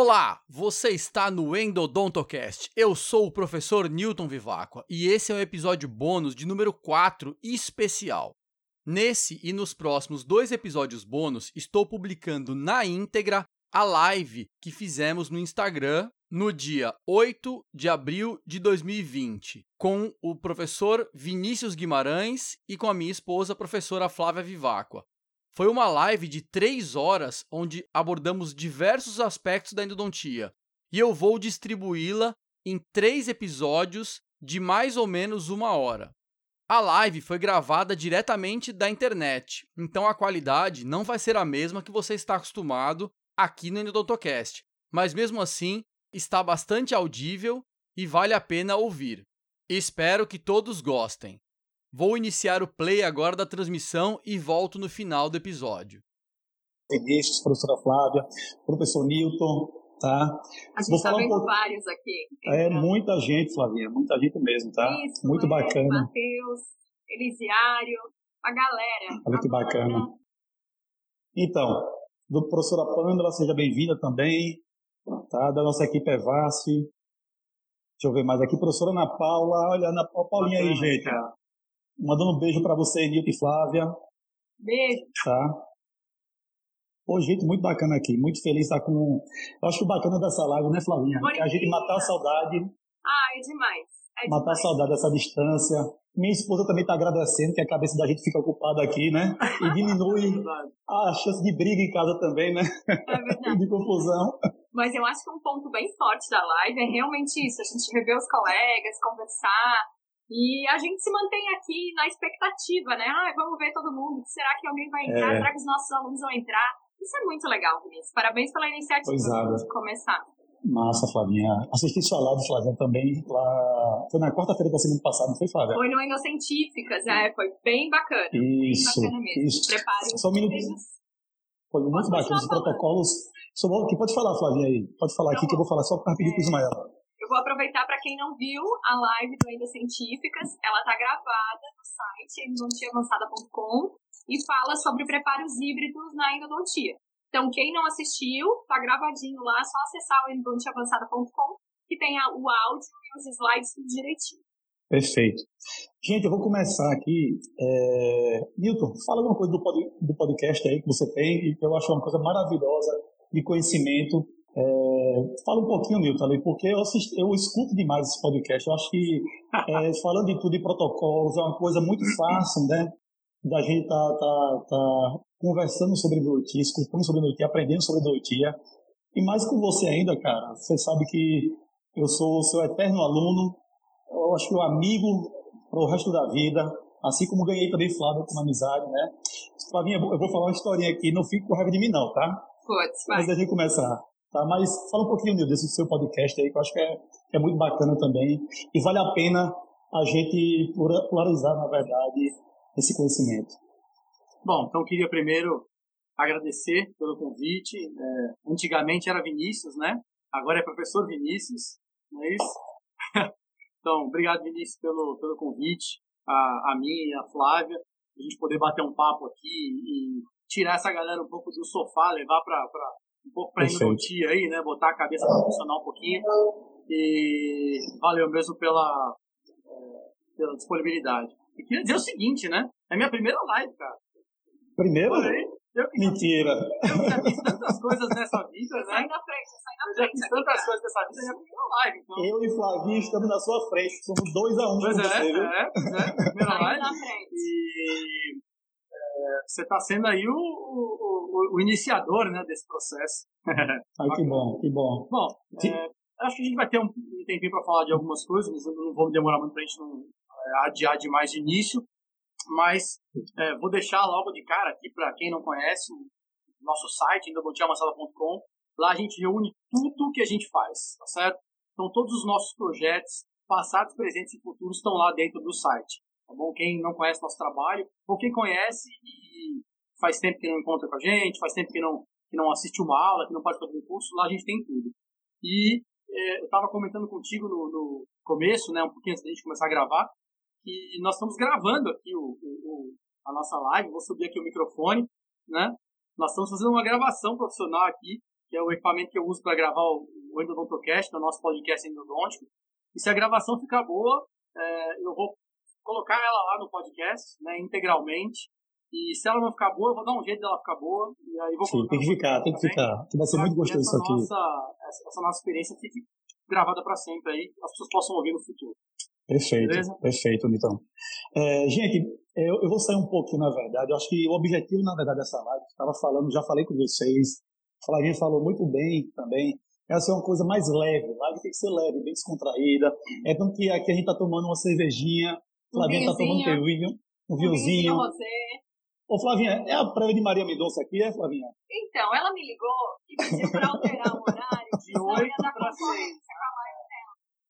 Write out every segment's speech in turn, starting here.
Olá, você está no Endodontocast. Eu sou o professor Newton Vivacqua e esse é o episódio bônus de número 4 especial. Nesse e nos próximos dois episódios bônus, estou publicando na íntegra a live que fizemos no Instagram no dia 8 de abril de 2020, com o professor Vinícius Guimarães e com a minha esposa, a professora Flávia Vivacqua. Foi uma live de três horas onde abordamos diversos aspectos da endodontia e eu vou distribuí-la em três episódios de mais ou menos uma hora. A live foi gravada diretamente da internet, então a qualidade não vai ser a mesma que você está acostumado aqui no Endodontocast, mas mesmo assim está bastante audível e vale a pena ouvir. Espero que todos gostem. Vou iniciar o play agora da transmissão e volto no final do episódio. Vinícius, professora Flávia, professor Newton, tá? A gente está vendo um vários aqui. É, muita gente, Flavinha, muita gente mesmo, tá? Isso, Muito é, bacana. Matheus, Elisiário, a galera. Olha que bacana. Então, do professora Pâmela, seja bem-vinda também, tá? Da nossa equipe Evasf. Deixa eu ver mais aqui, professora Ana Paula, olha, Ana Paulinha aí, gente. Cara. Mandando um beijo para você, Nilton e Flávia. Beijo. Tá? Pô, gente, muito bacana aqui. Muito feliz estar com. Eu acho que o bacana dessa live, né, Flavinha? É a gente matar a saudade. Ah, é demais. É matar demais. a saudade dessa distância. Minha esposa também está agradecendo, que a cabeça da gente fica ocupada aqui, né? E diminui a chance de briga em casa também, né? É verdade. de confusão. Mas eu acho que um ponto bem forte da live é realmente isso: a gente rever os colegas, conversar. E a gente se mantém aqui na expectativa, né? Ah, vamos ver todo mundo. Será que alguém vai entrar? É. Será que os nossos alunos vão entrar? Isso é muito legal, Vinícius. Parabéns pela iniciativa Pois é. de começar. Massa, Flavinha. Assisti sua live, Flavinha, também. Lá... Foi na quarta-feira da semana passada, não foi, Flávia? Foi no Endocientíficas, é, foi bem bacana. Isso, bem bacana mesmo. isso. Preparem Só um minuto. Foi muito Posso bacana os protocolos. Sobre... que Pode falar, Flavinha, aí. Pode falar aqui Então, que eu vou falar só para pedir para Ismael. Eu vou aproveitar para quem não viu a live do Endocientíficas, ela tá gravada no site endodontiaavançada.com e fala sobre preparos híbridos na endodontia. Então, quem não assistiu, tá gravadinho lá, é só acessar o endodontiaavançada.com que tem o áudio e os slides direitinho. Perfeito. Gente, eu vou começar aqui. É... Fala alguma coisa do, do podcast aí que você tem que eu acho uma coisa maravilhosa de conhecimento. É... Fala um pouquinho, Newton, ali, porque eu, assisto, eu escuto demais esse podcast. Eu acho que, é, falando de tudo de protocolos, é uma coisa muito fácil, né? Da gente tá, tá, tá conversando sobre endodontia, escutando sobre endodontia, aprendendo sobre endodontia. E mais com você ainda, cara. Você sabe que eu sou o seu eterno aluno, eu acho que um amigo para o resto da vida, assim como ganhei também Flávio com amizade, né? Flavinha, eu vou- falar uma historinha aqui, não fique com raiva de mim não, tá? Putz, vai. Antes da gente começar, tá? Mas fala um pouquinho, Nil, desse seu podcast aí, que eu acho que é, que é muito bacana também, e vale a pena a gente pluralizar, na verdade, esse conhecimento. Bom, então eu queria primeiro agradecer pelo convite. É, antigamente era Vinícius, né? Agora é professor Vinícius, não é isso? então, obrigado, Vinícius, pelo, pelo convite. A, a mim e a Flávia, a gente poder bater um papo aqui e tirar essa galera um pouco do sofá, levar para um pouco para endodontia aí, né? Botar a cabeça para funcionar um pouquinho. E valeu mesmo pela, é, pela disponibilidade. E queria dizer o seguinte, né? É minha primeira live, cara. Primeiro, Porém, eu que já, mentira. eu já fiz tantas coisas nessa vida, Sai né? na frente, sai na Eu já frente. fiz tantas cara. coisas nessa vida, é a minha primeira live. Então, Eu e Flavinho estamos na sua frente, somos dois a um pois é, você, viu? é, é, primeira Sai live. na frente. E é, você está sendo aí o, o, o iniciador né, desse processo. Ai, que bom, que bom. Bom, é, acho que a gente vai ter um, um tempinho para falar de algumas coisas, mas eu não vou demorar muito para a gente não é, adiar demais de início. Mas é, vou deixar logo de cara aqui para quem não conhece o nosso site, endodontiamassada.com. Lá a gente reúne tudo que a gente faz, tá certo? Então todos os nossos projetos, passados, presentes e futuros, estão lá dentro do site. Tá bom? Quem não conhece nosso trabalho, ou quem conhece e faz tempo que não encontra com a gente, faz tempo que não, que não assiste uma aula, que não pode fazer um curso, lá a gente tem tudo. E é, eu estava comentando contigo no, no começo, né, um pouquinho antes da gente começar a gravar, que nós estamos gravando aqui o, o, o- a nossa live, vou subir aqui o microfone, né? Nós estamos fazendo uma gravação profissional aqui que é o equipamento que eu uso para gravar o, o Endodontocast, o nosso podcast endodôntico. E se a gravação ficar boa, é, eu vou colocar ela lá no podcast, né, integralmente. E se ela não ficar boa, eu vou dar um jeito dela ficar boa. E aí vou Sim, tem que ficar, tem que ficar. Que vai ser muito gostoso isso aqui. Nossa, essa, essa nossa experiência fique gravada para sempre aí, as pessoas possam ouvir no futuro. Perfeito, Beleza? perfeito, então. É, gente, eu, eu, vou sair um pouquinho, na verdade. Eu acho que o objetivo, na verdade, dessa live, estava falando, já falei com vocês, a Flavinha falou muito bem também, é ser uma coisa mais leve. Live tem que ser leve, bem descontraída. É tanto que aqui a gente está tomando uma cervejinha, Flavinha está tomando um vinho, um vinhozinho. Ô, Flavinha, é a prévia de Maria Mendonça aqui, é, Flavinha? Então, ela me ligou e pediu para alterar o horário de 8 para 6.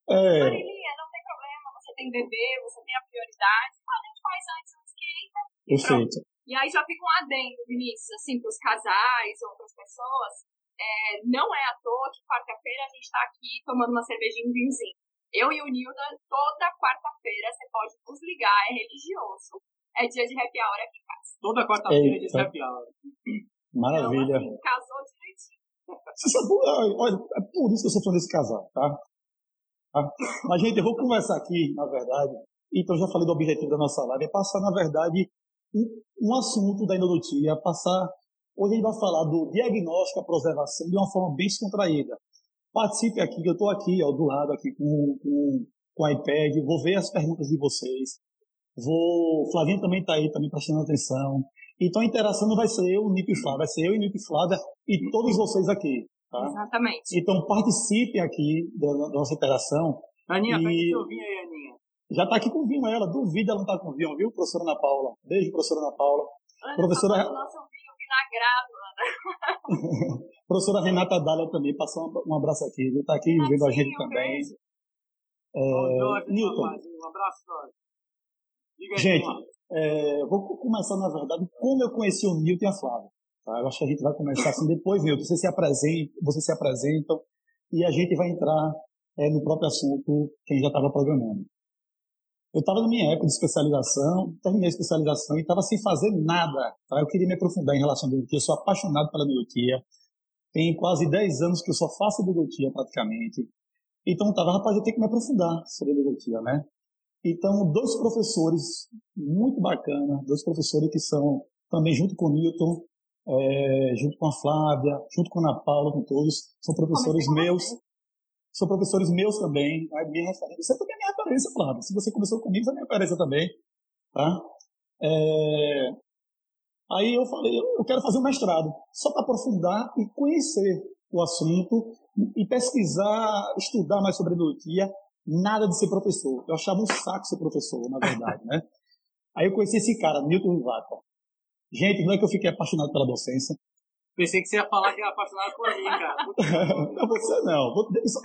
É. Marilinha, não tem problema, você tem bebê, você tem a prioridade, a gente faz antes, antes que entra. Perfeito. E aí já fica um adendo, Vinícius, assim, para os casais, outras pessoas. É, não é à toa que quarta-feira a gente está aqui tomando uma cervejinha e um vinhozinho. Eu e o Nilda, toda quarta-feira, você pode nos ligar, é religioso. É dia de happy hour aqui em casa. Toda quarta-feira é dia de happy hour. Maravilha. Então, assim, casou direitinho. Você sabe, olha, é por isso que eu sou fã desse casal, tá? tá? Mas, gente, eu vou conversar aqui, na verdade, então já falei do objetivo da nossa live, é passar, na verdade, um, um assunto da endodontia, passar. Hoje a gente vai falar do diagnóstico, a preservação de uma forma bem descontraída. Participe aqui, que eu estou aqui, ó, do lado, aqui com, com, com o iPad, vou ver as perguntas de vocês. Vou, Flavinho também está aí, também prestando atenção. Então a interação não vai ser eu, Nip e Flávia, vai ser eu e Nip e Flávia e todos vocês aqui. Tá? Exatamente. Então participem aqui da, da nossa interação. Aninha, e... pede seu vinho aí, Aninha. Já está aqui com vinho ela, duvida ela não está com vinho, viu, professora Ana Paula? Beijo, professora Ana Paula. Ana, professora... Tá vinagrado, Ana. professora Renata Dália também, passou um, abraço aqui? Está aqui vendo a gente também. É... Jorge, Newton. Um abraço, Jorge. Diga gente, é, vou começar, na verdade, como eu conheci o Newton e a Flávia. Tá? Eu acho que a gente vai começar assim depois, Newton. Você se apresenta, você se apresentam e a gente vai entrar é, no próprio assunto que a gente já estava programando. Eu estava na minha época de especialização, terminei a especialização e estava sem fazer nada. Tá? Eu queria me aprofundar em relação à eu sou apaixonado pela endodontia. Tem quase 10 anos que eu só faço endodontia praticamente. Então, estava, rapaz, eu tenho que me aprofundar sobre endodontia, né? Então, dois professores muito bacana, dois professores que são também junto com o Newton, é, junto com a Flávia, junto com a Ana Paula, com todos, são professores meus. São professores meus também, é minha referência. Você também é minha referência, Flávia. Se você começou comigo, você é minha referência também. Tá? É... Aí eu falei, eu quero fazer um mestrado, só para aprofundar e conhecer o assunto e pesquisar, estudar mais sobre endodontia nada de ser professor. Eu achava um saco ser professor, na verdade, né? Aí eu conheci esse cara, Newton Rivaca. Gente, não é que eu fiquei apaixonado pela docência. Pensei que você ia falar que era apaixonado por mim, cara. não, você não.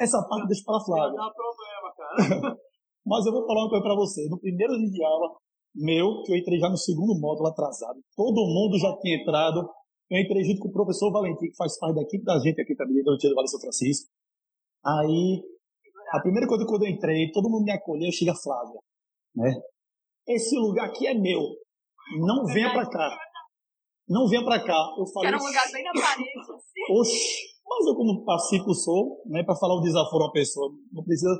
Essa parte deixa para Flávia. Não dá problema, cara. Mas eu vou falar uma coisa para você. No primeiro dia de aula, meu, que eu entrei já no segundo módulo atrasado, todo mundo já tinha entrado. Eu entrei junto com o professor Valentim, que faz parte da equipe da gente aqui também, do Tia do Vale São Francisco. Aí a primeira coisa quando eu entrei, todo mundo me acolheu, chega Flávia, né? Esse lugar aqui é meu. Não venha para cá. Não venha para cá. Eu falei. Era um lugar bem na parede, assim. Oxi, mas eu como pacífico sou, né, para falar o desaforo a uma pessoa, não precisa.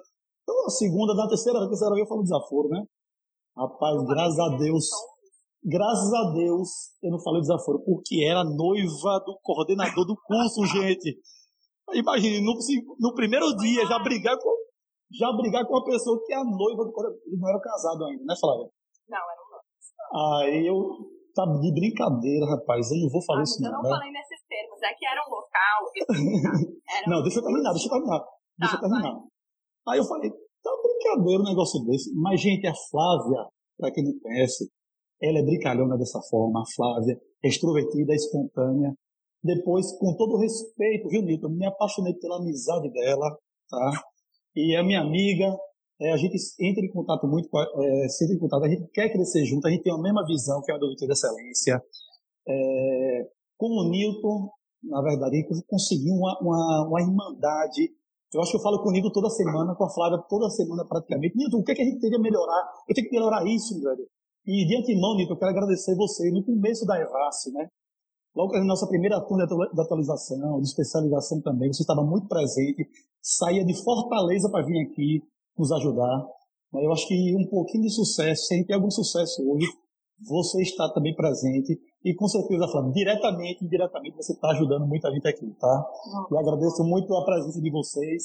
Então, a segunda, na terceira, na terceira vez eu falo desaforo, né? Rapaz, graças a Deus, graças a Deus, eu não falei desaforo, porque era noiva do coordenador do curso, gente. Imagine, no, no primeiro dia já brigar com já brigar com uma pessoa que é a noiva do Ele não era casado ainda, né, Flávia? Não, era um. Aí eu tá de brincadeira, rapaz. Eu não vou falar ah, isso não. Eu não né? falei nesses termos. É que era um local. Era não, deixa eu terminar, deixa eu terminar. Tá, deixa eu terminar. Vai. Aí eu falei, tá brincadeira um negócio desse. Mas, gente, a Flávia, para quem não conhece, ela é brincalhona dessa forma. A Flávia é extrovertida, é espontânea. Depois, com todo o respeito, viu, Nito? Me apaixonei pela amizade dela, tá? E a minha amiga, é, a gente entra em contato muito, é, entra em contato, a gente quer crescer junto, a gente tem a mesma visão que é a doutora de excelência. É, com o Newton, na verdade, gente conseguiu uma, uma, uma irmandade. Eu acho que eu falo com o Newton toda semana, com a Flávia toda semana praticamente. Newton, o que, é que a gente tem que melhorar? Eu tenho que melhorar isso, velho. E de antemão, Newton, eu quero agradecer você no começo da Evace, né? logo na nossa primeira turma de atualização, de especialização também, você estava muito presente, saía de Fortaleza para vir aqui nos ajudar. Eu acho que um pouquinho de sucesso, sem ter algum sucesso hoje, você está também presente e com certeza, Flávio, diretamente e indiretamente você está ajudando muita gente aqui, tá? Eu agradeço muito a presença de vocês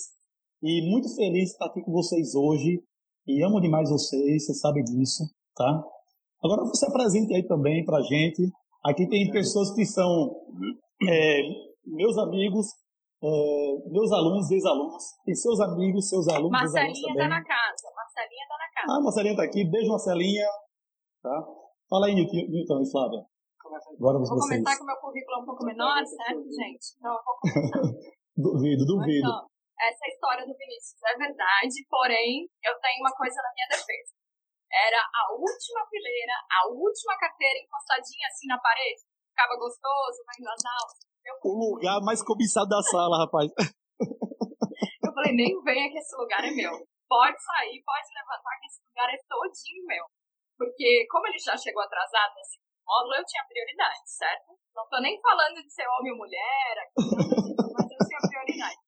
e muito feliz de estar aqui com vocês hoje e amo demais vocês, vocês sabem disso, tá? Agora você apresente aí também pra gente. Aqui tem pessoas que são é, meus amigos, é, meus alunos, ex-alunos, tem seus amigos, seus alunos, Marcelinha alunos também. tá na casa, Marcelinha tá na casa. Ah, Marcelinha tá aqui, beijo Marcelinha, tá? Fala aí, Newton, e Flávia. Agora Vou vocês. começar com o meu currículo um pouco menor, certo, gente? Então eu vou duvido, duvido. Então, essa história do Vinícius é verdade, porém, eu tenho uma coisa na minha defesa. Era a última fileira, a última carteira encostadinha assim na parede. Ficava gostoso, vendo as aulas. O lugar mais cobiçado da sala, rapaz. eu falei, nem venha que esse lugar é meu. Pode sair, pode levantar que esse lugar é todinho meu. Porque como ele já chegou atrasado nesse módulo, eu tinha prioridade, certo? Não tô nem falando de ser homem ou mulher, aqui, mas eu tinha prioridade.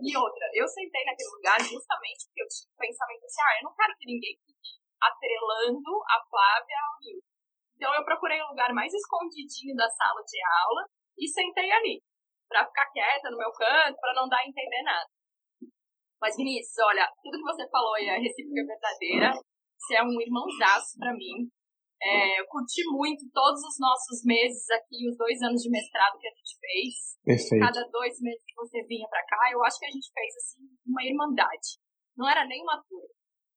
E outra, eu sentei naquele lugar justamente porque eu tinha o pensamento assim, ah, eu não quero que ninguém fique atrelando a Flávia ao Nilton. Então eu procurei um lugar mais escondidinho da sala de aula e sentei ali, pra ficar quieta no meu canto, pra não dar a entender nada. Mas Vinícius, olha, tudo que você falou aí é recíproca verdadeira. Você é um irmãozaço pra mim. É, eu curti muito todos os nossos meses aqui, os dois anos de mestrado que a gente fez. Perfeito. Cada dois meses que você vinha pra cá, eu acho que a gente fez assim uma irmandade. Não era nem uma turma.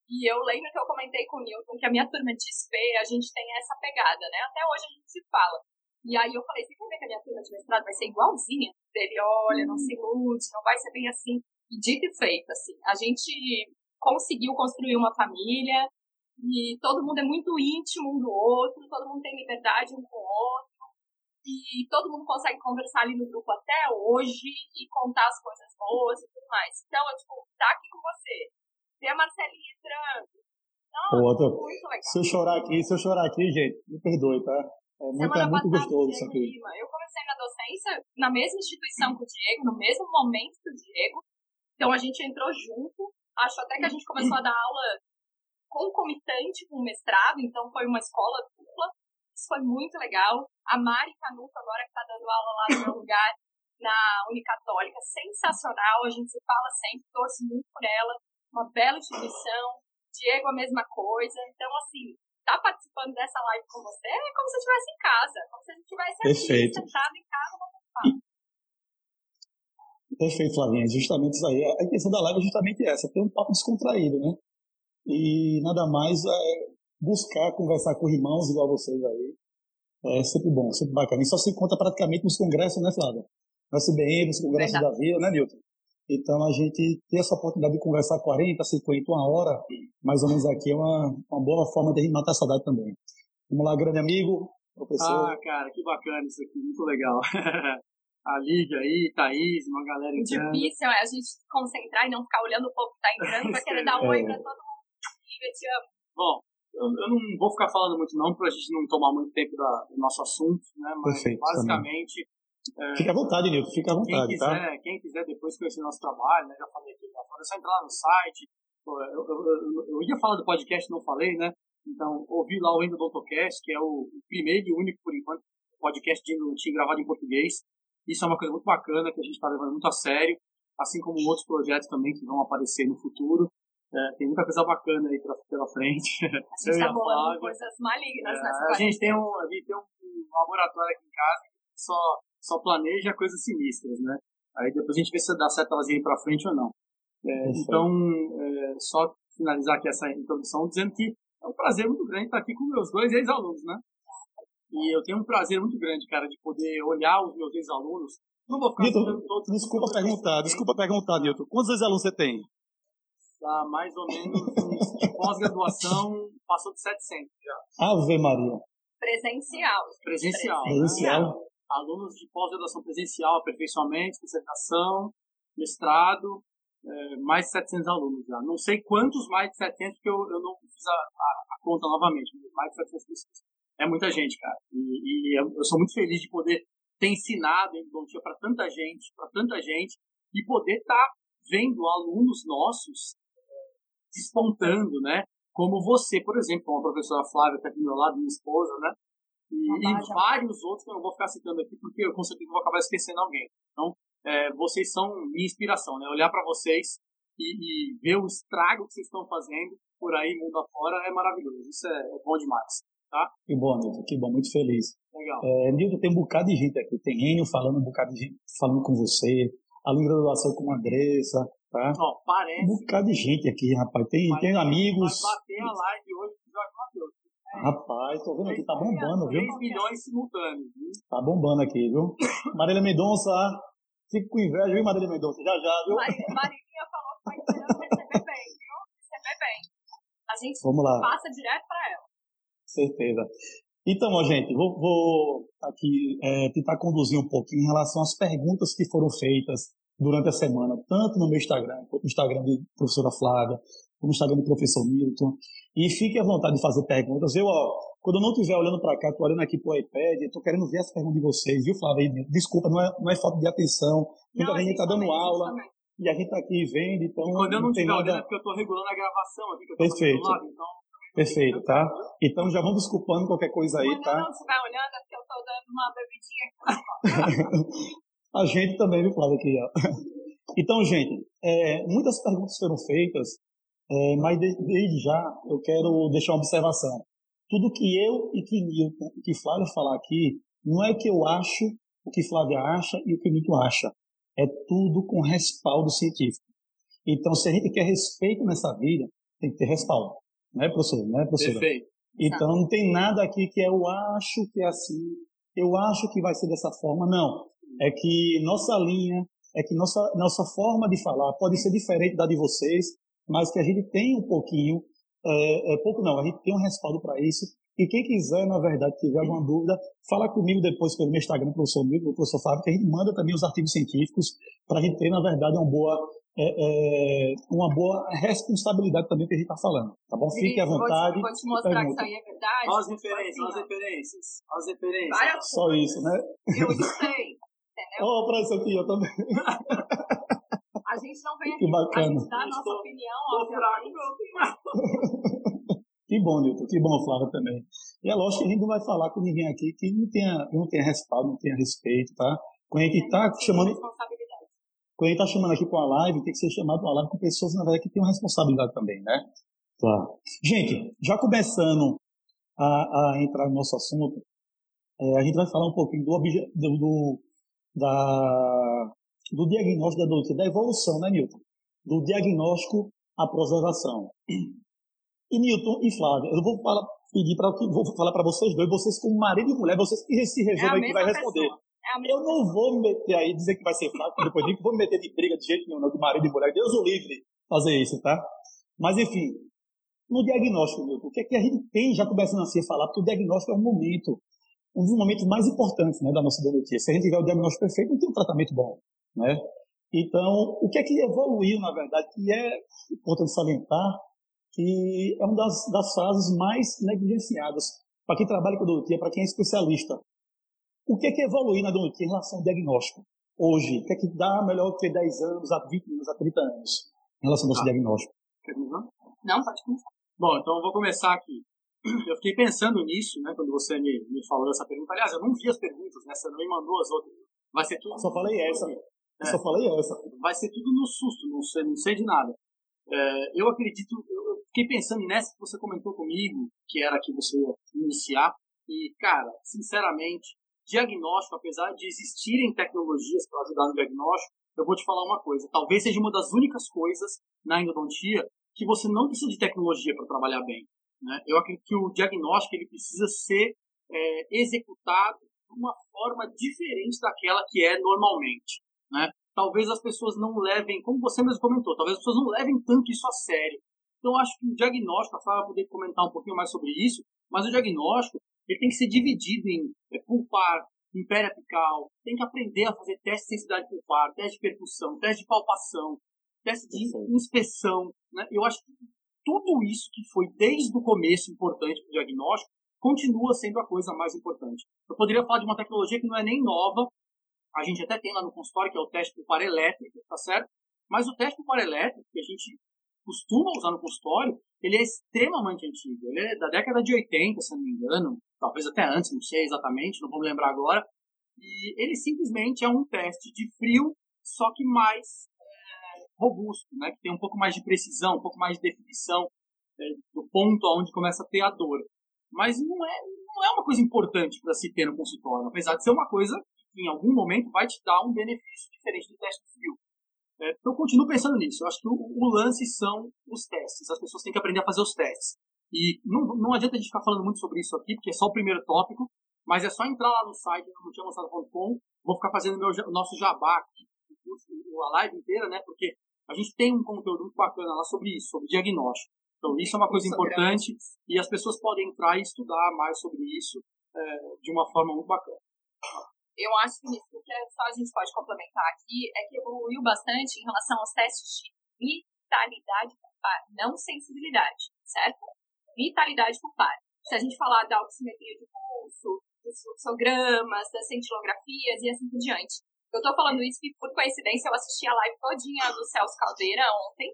E eu lembro que eu comentei com o Newton que a minha turma de SP, a gente tem essa pegada, né? Até hoje a gente se fala. E aí eu falei, você quer ver que a minha turma de mestrado vai ser igualzinha? Dele, olha, não se ilude, não vai ser bem assim. E dito e feito, assim, a gente conseguiu construir uma família e todo mundo é muito íntimo um do outro, todo mundo tem liberdade um com o outro e todo mundo consegue conversar ali no grupo até hoje e contar as coisas boas e tudo mais. Então, eu, tipo, tá aqui com você, ver a Marcelinha entrando. Nossa, Outra, muito legal. se eu chorar aqui, se eu chorar aqui, gente, me perdoe, tá? É muito, é Semana muito passada, gostoso isso aqui. Eu comecei na docência na mesma instituição que o Diego, no mesmo momento que o Diego. Então a gente entrou junto. Acho até que a gente começou a dar aula concomitante com o mestrado, então foi uma escola dupla. Isso foi muito legal. A Mari Canuto, agora que está dando aula lá no meu lugar, na Unicatólica, sensacional. A gente se fala sempre, torce muito por ela. Uma bela instituição. Diego, a mesma coisa. Então, assim, tá participando dessa live com você é como se eu estivesse em casa. Como se a gente estivesse aqui, Perfeito. sentado em casa, papo. Perfeito, Flavinha. Justamente isso aí. A intenção da live é justamente essa, ter um papo descontraído, né? E nada mais é buscar conversar com irmãos igual vocês aí. É sempre bom, sempre bacana. E só se encontra praticamente nos congressos, né, Flávia? No SBN, nos congressos Verdade. da vida, né, Nilton? Então a gente ter essa oportunidade de conversar 40, 50, uma hora, mais ou menos aqui, é uma, uma boa forma de a gente matar a saudade também. Vamos lá, grande amigo, professor. Ah, cara, que bacana isso aqui, muito legal. a Lívia aí, Thaís, uma galera O entrando. difícil é a gente se concentrar e não ficar olhando o povo que tá entrando pra querer dar um oi É. pra todo mundo. Lívia, te amo. Bom, eu, eu não vou ficar falando muito não, pra gente não tomar muito tempo da- do nosso assunto, né? Mas Perfeito, basicamente, Fica à vontade, Nilton, fica à quem vontade, tá? quiser, quem quiser depois conhecer nosso trabalho, né? Já falei aqui, já falei, é só entrar lá no site. Eu, eu- eu- eu ia falar do podcast, não falei, né? Então, ouvi lá o Endo Doutocast, que é o primeiro e único, por enquanto, podcast de endodontia gravado em português. Isso é uma coisa muito bacana, que a gente está levando muito a sério, assim como outros projetos também que vão aparecer no futuro. É, tem muita coisa bacana aí pra, pela frente. A gente e tá a bolando coisas malignas É, nessa a gente tem um, a gente tem um, um laboratório aqui em casa que só, só planeja coisas sinistras, né? Aí depois a gente vê se dá certo elas irem pra frente ou não. É, Perfeito. então, é, só finalizar aqui essa introdução dizendo que é um prazer muito grande estar aqui com meus dois ex-alunos, né? E eu tenho um prazer muito grande, cara, de poder olhar os meus ex-alunos. Não vou ficar Nilton, todos. Desculpa perguntar, desculpa perguntar, Nilton. Quantos alunos você tem? Tá mais ou menos uns de pós-graduação, passou de 700 já. Ave Maria. presencial. gente. Presencial. né? Alunos de pós-graduação presencial, aperfeiçoamento, especialização, mestrado, é, mais de 700 alunos já. Não sei quantos mais de 700, porque eu, eu não fiz a, a, a conta novamente, mais de 700 pessoas. É muita gente, cara. E, e eu eu sou muito feliz de poder ter ensinado endodontia para tanta gente, para tanta gente, e poder estar tá vendo alunos nossos despontando, né? Como você, por exemplo, como a professora Flávia está aqui do meu lado, minha esposa, né? E, e vários outros que eu não vou ficar citando aqui, porque eu com certeza vou acabar esquecendo alguém. Então, é, vocês são minha inspiração, né? Olhar para vocês e, e, ver o estrago que vocês estão fazendo por aí, mundo afora, é maravilhoso. Isso é, é bom demais. Tá? Que bom, Nilton, que bom, muito feliz. Legal. É, Nilton, tem um bocado de gente aqui. Tem Enio falando um bocado de gente falando com você, a graduação com a Andressa, tá? Ó, parece. Um bocado de gente aqui, rapaz. Tem, tem amigos. Vai bater a live hoje. Rapaz, tô vendo aqui, tá bombando, viu? 3 milhões simultâneos. Viu? Tá bombando aqui, viu? Marília Mendonça, fico com inveja, viu, Marília Mendonça? Já, já, viu? Marilinha falou que vai receber bem, viu? Receber bem. A gente Vamos lá. passa direto pra ela. Certeza. Então, ó, gente, vou, vou aqui é, tentar conduzir um pouquinho em relação às perguntas que foram feitas durante a semana, tanto no meu Instagram, quanto no Instagram de professora Flávia, no Instagram do professor Milton. E fique à vontade de fazer perguntas. Eu, ó, quando eu não estiver olhando para cá, estou olhando aqui para o iPad, estou querendo ver as perguntas de vocês, viu, Flávia? Desculpa, não é, não é falta de atenção. Muita gente está dando aula. E a gente está aqui vendo, então. E quando eu não estiver nada... olhando é porque eu estou regulando a gravação aqui, que eu Perfeito. Lado, então... Perfeito, tá? Então já vão desculpando qualquer coisa aí, Quando tá? eu não estiver olhando é porque eu estou dando uma bebidinha a gente também, viu, Flávia, aqui, ó. Então, gente, é, muitas perguntas foram feitas, é, mas desde já eu quero deixar uma observação. Tudo que eu e que Newton e que Flávia falar aqui, não é que eu acho, o que Flávia acha e o que Newton acha. É tudo com respaldo científico. Então, se a gente quer respeito nessa vida, tem que ter respaldo. Não é, professor? Não é, professora? Perfeito. Então, não tem nada aqui que eu acho que é assim, eu acho que vai ser dessa forma. Não. É que nossa linha, é que nossa, nossa forma de falar pode ser diferente da de vocês, mas que a gente tem um pouquinho, é, é pouco não, a gente tem um respaldo para isso. E quem quiser, na verdade, tiver alguma dúvida, fala comigo depois pelo meu Instagram, professor Milton, professor Fábio, que a gente manda também os artigos científicos para a gente ter, na verdade, uma boa, é, é, uma boa responsabilidade também que a gente está falando. Tá bom? Fique à vontade. Vou te, vou te mostrar que isso aí é verdade. Olha as referências, olha as referências. Olha as referências. Várias Só coisas. isso, né? Eu sei. Entendeu? Ó, para isso aqui, eu também. A gente não vem Que aqui. bacana. A dá a nossa Estou- opinião, Tô fraco. Que bom, Nilton. Que bom, Flávia, também. E é lógico que a gente não vai falar com ninguém aqui que não tenha, não tenha respaldo, não tenha respeito, tá? Quando a gente está chamando, Responsabilidade. quando a gente tá chamando aqui para uma live, tem que ser chamado para uma live com pessoas, na verdade, que têm uma responsabilidade também, né? Tá. Gente, já começando a, a entrar no nosso assunto, é, a gente vai falar um pouquinho do, obje- do, do, da, do diagnóstico da doença, da evolução, né, Newton? Do diagnóstico à preservação. E Newton e Flávia, eu vou falar, pedir para vou falar para vocês dois, vocês como marido e mulher, vocês que se É resolvam a aí que vai responder. É Eu não vou me meter aí, dizer que vai ser fraco, depois nem que vou me meter de briga de jeito nenhum, não, de marido e mulher. Deus o livre fazer isso, tá? Mas, enfim, no diagnóstico, Milton, o que é que a gente tem, já começando assim a falar, porque o diagnóstico é um momento, um dos momentos mais importantes né, da nossa doentia. Se a gente tiver o diagnóstico perfeito, não tem um tratamento bom, né? Então, o que é que evoluiu, na verdade, que é importante salientar, que é uma das, das fases mais negligenciadas para quem trabalha com doentia, para quem é especialista. O que é que evoluiu na doentia em relação ao diagnóstico? Hoje, o que é que dá melhor do que 10 anos, a 20 anos, a 30 anos, em relação ao nosso Ah. diagnóstico? Quer dizer, não? Não, pode começar. Bom, então eu vou começar aqui. Eu fiquei pensando nisso, né, quando você me, me falou essa pergunta. Aliás, eu não vi as perguntas, né? Você não me mandou as outras. Vai ser tudo. Só falei essa. É. Só falei essa. Vai ser tudo no susto, não sei, não sei de nada. É, eu acredito, eu fiquei pensando nessa que você comentou comigo, que era que você ia iniciar. E, cara, sinceramente, diagnóstico, apesar de existirem tecnologias para ajudar no diagnóstico, eu vou te falar uma coisa. Talvez seja uma das únicas coisas na endodontia que você não precisa de tecnologia para trabalhar bem. Né? Eu acredito que o diagnóstico ele precisa ser é, executado de uma forma diferente daquela que é normalmente. Né? Talvez as pessoas não levem, como você mesmo comentou, talvez as pessoas não levem tanto isso a sério. Então, acho que o diagnóstico, a Flávia vai poder comentar um pouquinho mais sobre isso, mas o diagnóstico ele tem que ser dividido em é, pulpar, em periapical, tem que aprender a fazer teste de sensibilidade pulpar, teste de percussão, teste de palpação, teste de inspeção. Né? Eu acho que tudo isso que foi desde o começo importante para o diagnóstico continua sendo a coisa mais importante. Eu poderia falar de uma tecnologia que não é nem nova, a gente até tem lá no consultório, que é o teste por par elétrico, tá certo? Mas o teste por par elétrico, que a gente costuma usar no consultório, ele é extremamente antigo. Ele é da década de 80, se não me engano, talvez até antes, não sei exatamente, não vou me lembrar agora. E ele simplesmente é um teste de frio, só que mais é, robusto, né? que tem um pouco mais de precisão, um pouco mais de definição é, do ponto onde começa a ter a dor. Mas não é, não é uma coisa importante para se ter no consultório, apesar de ser uma coisa que em algum momento vai te dar um benefício diferente do teste de frio. É, então, eu continuo pensando nisso. Eu acho que o, o, lance são os testes. As pessoas têm que aprender a fazer os testes. E não, não adianta a gente ficar falando muito sobre isso aqui, porque é só o primeiro tópico, mas é só entrar lá no site nutiamoçada.com. Vou ficar fazendo meu, o nosso jabá aqui, a live inteira, né? Porque a gente tem um conteúdo muito bacana lá sobre isso, sobre diagnóstico. Então, isso é uma coisa importante e as pessoas podem entrar e estudar mais sobre isso é, de uma forma muito bacana. Eu acho que o que só a gente pode complementar aqui é que evoluiu bastante em relação aos testes de vitalidade por par, não sensibilidade, certo? Vitalidade por par. Se a gente falar da oximetria de pulso, dos fluxogramas, das centilografias e assim por diante. Eu tô falando isso porque, por coincidência, eu assisti a live todinha do Celso Caldeira ontem,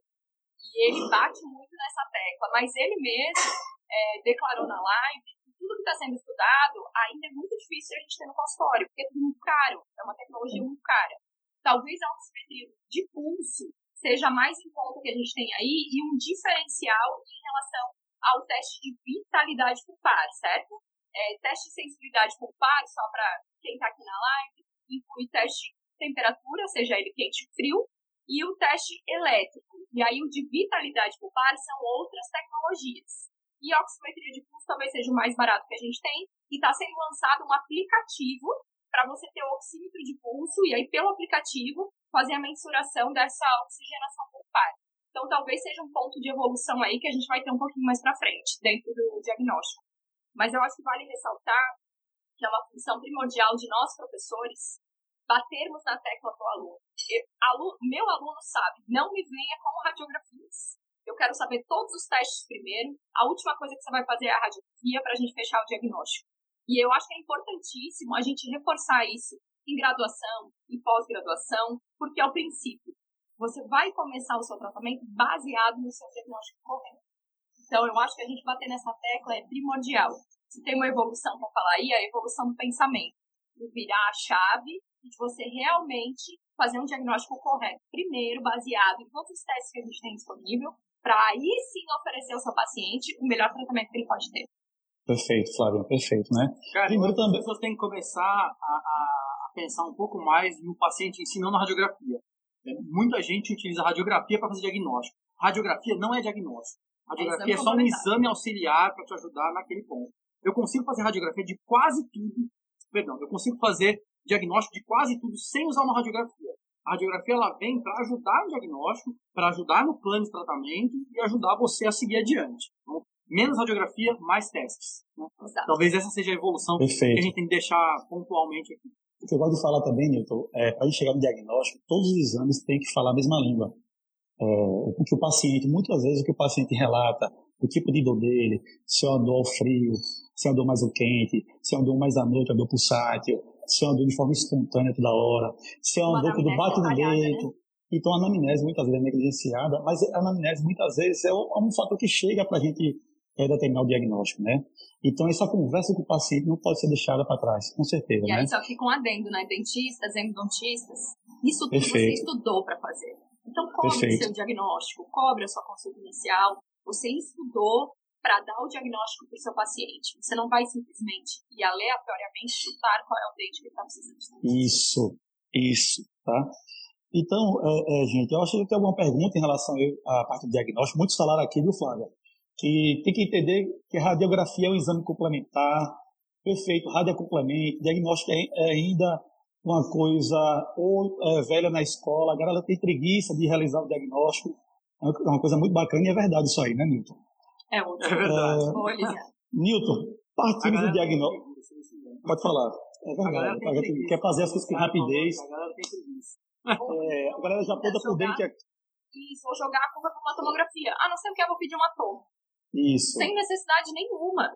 e ele bate muito nessa tecla, mas ele mesmo é, declarou na live tudo que está sendo estudado ainda é muito difícil a gente ter no consultório, porque é muito caro, é uma tecnologia muito cara. Talvez a oximetria de pulso seja mais em conta que a gente tem aí e um diferencial em relação ao teste de vitalidade por par, certo? É, teste de sensibilidade por par, só para quem está aqui na live, inclui teste de temperatura, seja ele quente ou frio, e o teste elétrico. E aí o de vitalidade por par são outras tecnologias. E a oximetria de pulso talvez seja o mais barato que a gente tem. E está sendo lançado um aplicativo para você ter o oxímetro de pulso e aí pelo aplicativo fazer a mensuração dessa oxigenação par. Então talvez seja um ponto de evolução aí que a gente vai ter um pouquinho mais para frente dentro do diagnóstico. Mas eu acho que vale ressaltar que é uma função primordial de nós professores batermos na tecla para o aluno. aluno. Meu aluno sabe, não me venha com radiografias. Eu quero saber todos os testes primeiro. A última coisa que você vai fazer é a radiografia para a gente fechar o diagnóstico. E eu acho que é importantíssimo a gente reforçar isso em graduação, em pós-graduação, porque é o princípio. Você vai começar o seu tratamento baseado no seu diagnóstico correto. Então, eu acho que a gente bater nessa tecla é primordial. Se tem uma evolução para falar aí, é a evolução do pensamento. De virar a chave e de você realmente fazer um diagnóstico correto. Primeiro, baseado em todos os testes que a gente tem disponível, para aí sim oferecer ao seu paciente o melhor tratamento que ele pode ter. Perfeito, Flávio, perfeito, né? Cara, Primeiro, também... as pessoas têm que começar a, a, pensar um pouco mais no paciente ensinando a radiografia. É, muita gente utiliza radiografia para fazer diagnóstico. Radiografia não é diagnóstico. Radiografia é, é só um exame auxiliar para te ajudar naquele ponto. Eu consigo fazer radiografia de quase tudo, perdão, eu consigo fazer diagnóstico de quase tudo sem usar uma radiografia. A radiografia ela vem para ajudar no diagnóstico, para ajudar no plano de tratamento e ajudar você a seguir adiante. Então, menos radiografia, mais testes. Né? Talvez essa seja a evolução Perfeito. que a gente tem que deixar pontualmente aqui. O que eu gosto de falar também, Newton, é para a gente chegar no diagnóstico, todos os exames têm que falar a mesma língua. É, o que o paciente, muitas vezes o que o paciente relata, o tipo de dor dele, se é uma dor ao frio, se é uma dor mais ao quente, se é uma dor mais à noite, a dor pulsátil, se é uma dor de forma espontânea toda hora, se é uma dor que bate no leito. Né? Então a anamnese muitas vezes é negligenciada, mas a anamnese muitas vezes é um, é um fator que chega para a gente é, determinar o diagnóstico, né? Então essa conversa com o paciente não pode ser deixada para trás, com certeza. E aí né? só fica um adendo, né? Dentistas, endodontistas, isso tudo Perfeito. você estudou para fazer. Então cobre o seu diagnóstico, cobre a sua consulta inicial, você estudou para dar o diagnóstico para o seu paciente. Você não vai simplesmente e aleatoriamente chutar qual é o dente que está precisando. Isso, isso, tá? Então, é, é, gente, eu acho que tem alguma pergunta em relação à parte do diagnóstico. Muitos falaram aqui, viu, Flávia? Que tem que entender que a radiografia é um exame complementar, perfeito, radiocomplemento, diagnóstico é, é ainda uma coisa ou é, velha na escola, a galera tem preguiça de realizar o diagnóstico, é uma coisa muito bacana e é verdade isso aí, né, Nilton? É, o é verdade. É, Newton, partindo do diagnóstico. Pode falar. É verdade. A galera quer fazer as coisas com rapidez. A galera tem preguiça. É, a galera já toda por dentro que é. Isso, vou jogar a curva para uma tomografia. Ah, não sei o que, eu vou pedir uma toma. Isso. Sem necessidade nenhuma.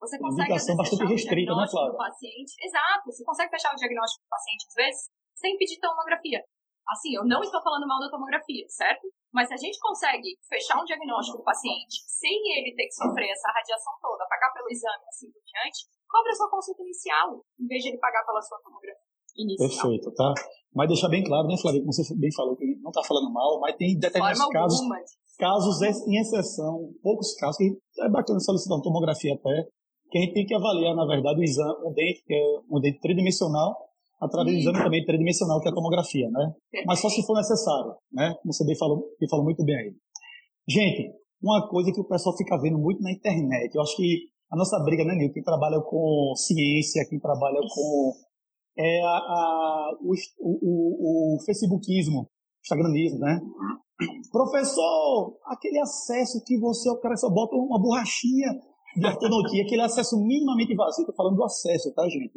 Você consegue indicação bastante restrita, né, Flávia? Do paciente. Exato, você consegue fechar o diagnóstico do paciente, às vezes, sem pedir tomografia. Assim, eu não estou falando mal da tomografia, certo? Mas se a gente consegue fechar um diagnóstico do paciente sem ele ter que sofrer essa radiação toda, pagar pelo exame assim por diante, cobra a sua consulta inicial, em vez de ele pagar pela sua tomografia inicial. Perfeito, tá? Mas deixar bem claro, né, Flávia, como você bem falou, que não está falando mal, mas tem determinados Forma casos, alguma. casos em exceção, poucos casos, que é bacana solicitar uma tomografia até, que a gente tem que avaliar, na verdade, o exame, um dente, que é um dente tridimensional, através do exame também tridimensional, que é a tomografia, né? Mas só se for necessário, né? Como você bem falou, bem falou muito bem aí. Gente, uma coisa que o pessoal fica vendo muito na internet, eu acho que a nossa briga, né, Nil? Quem trabalha com ciência, quem trabalha com é a, a o, o, o facebookismo, instagramismo, né? Professor, aquele acesso que você, o cara só bota uma borrachinha de ortodontia, aquele acesso minimamente vazio, estou falando do acesso, tá, gente?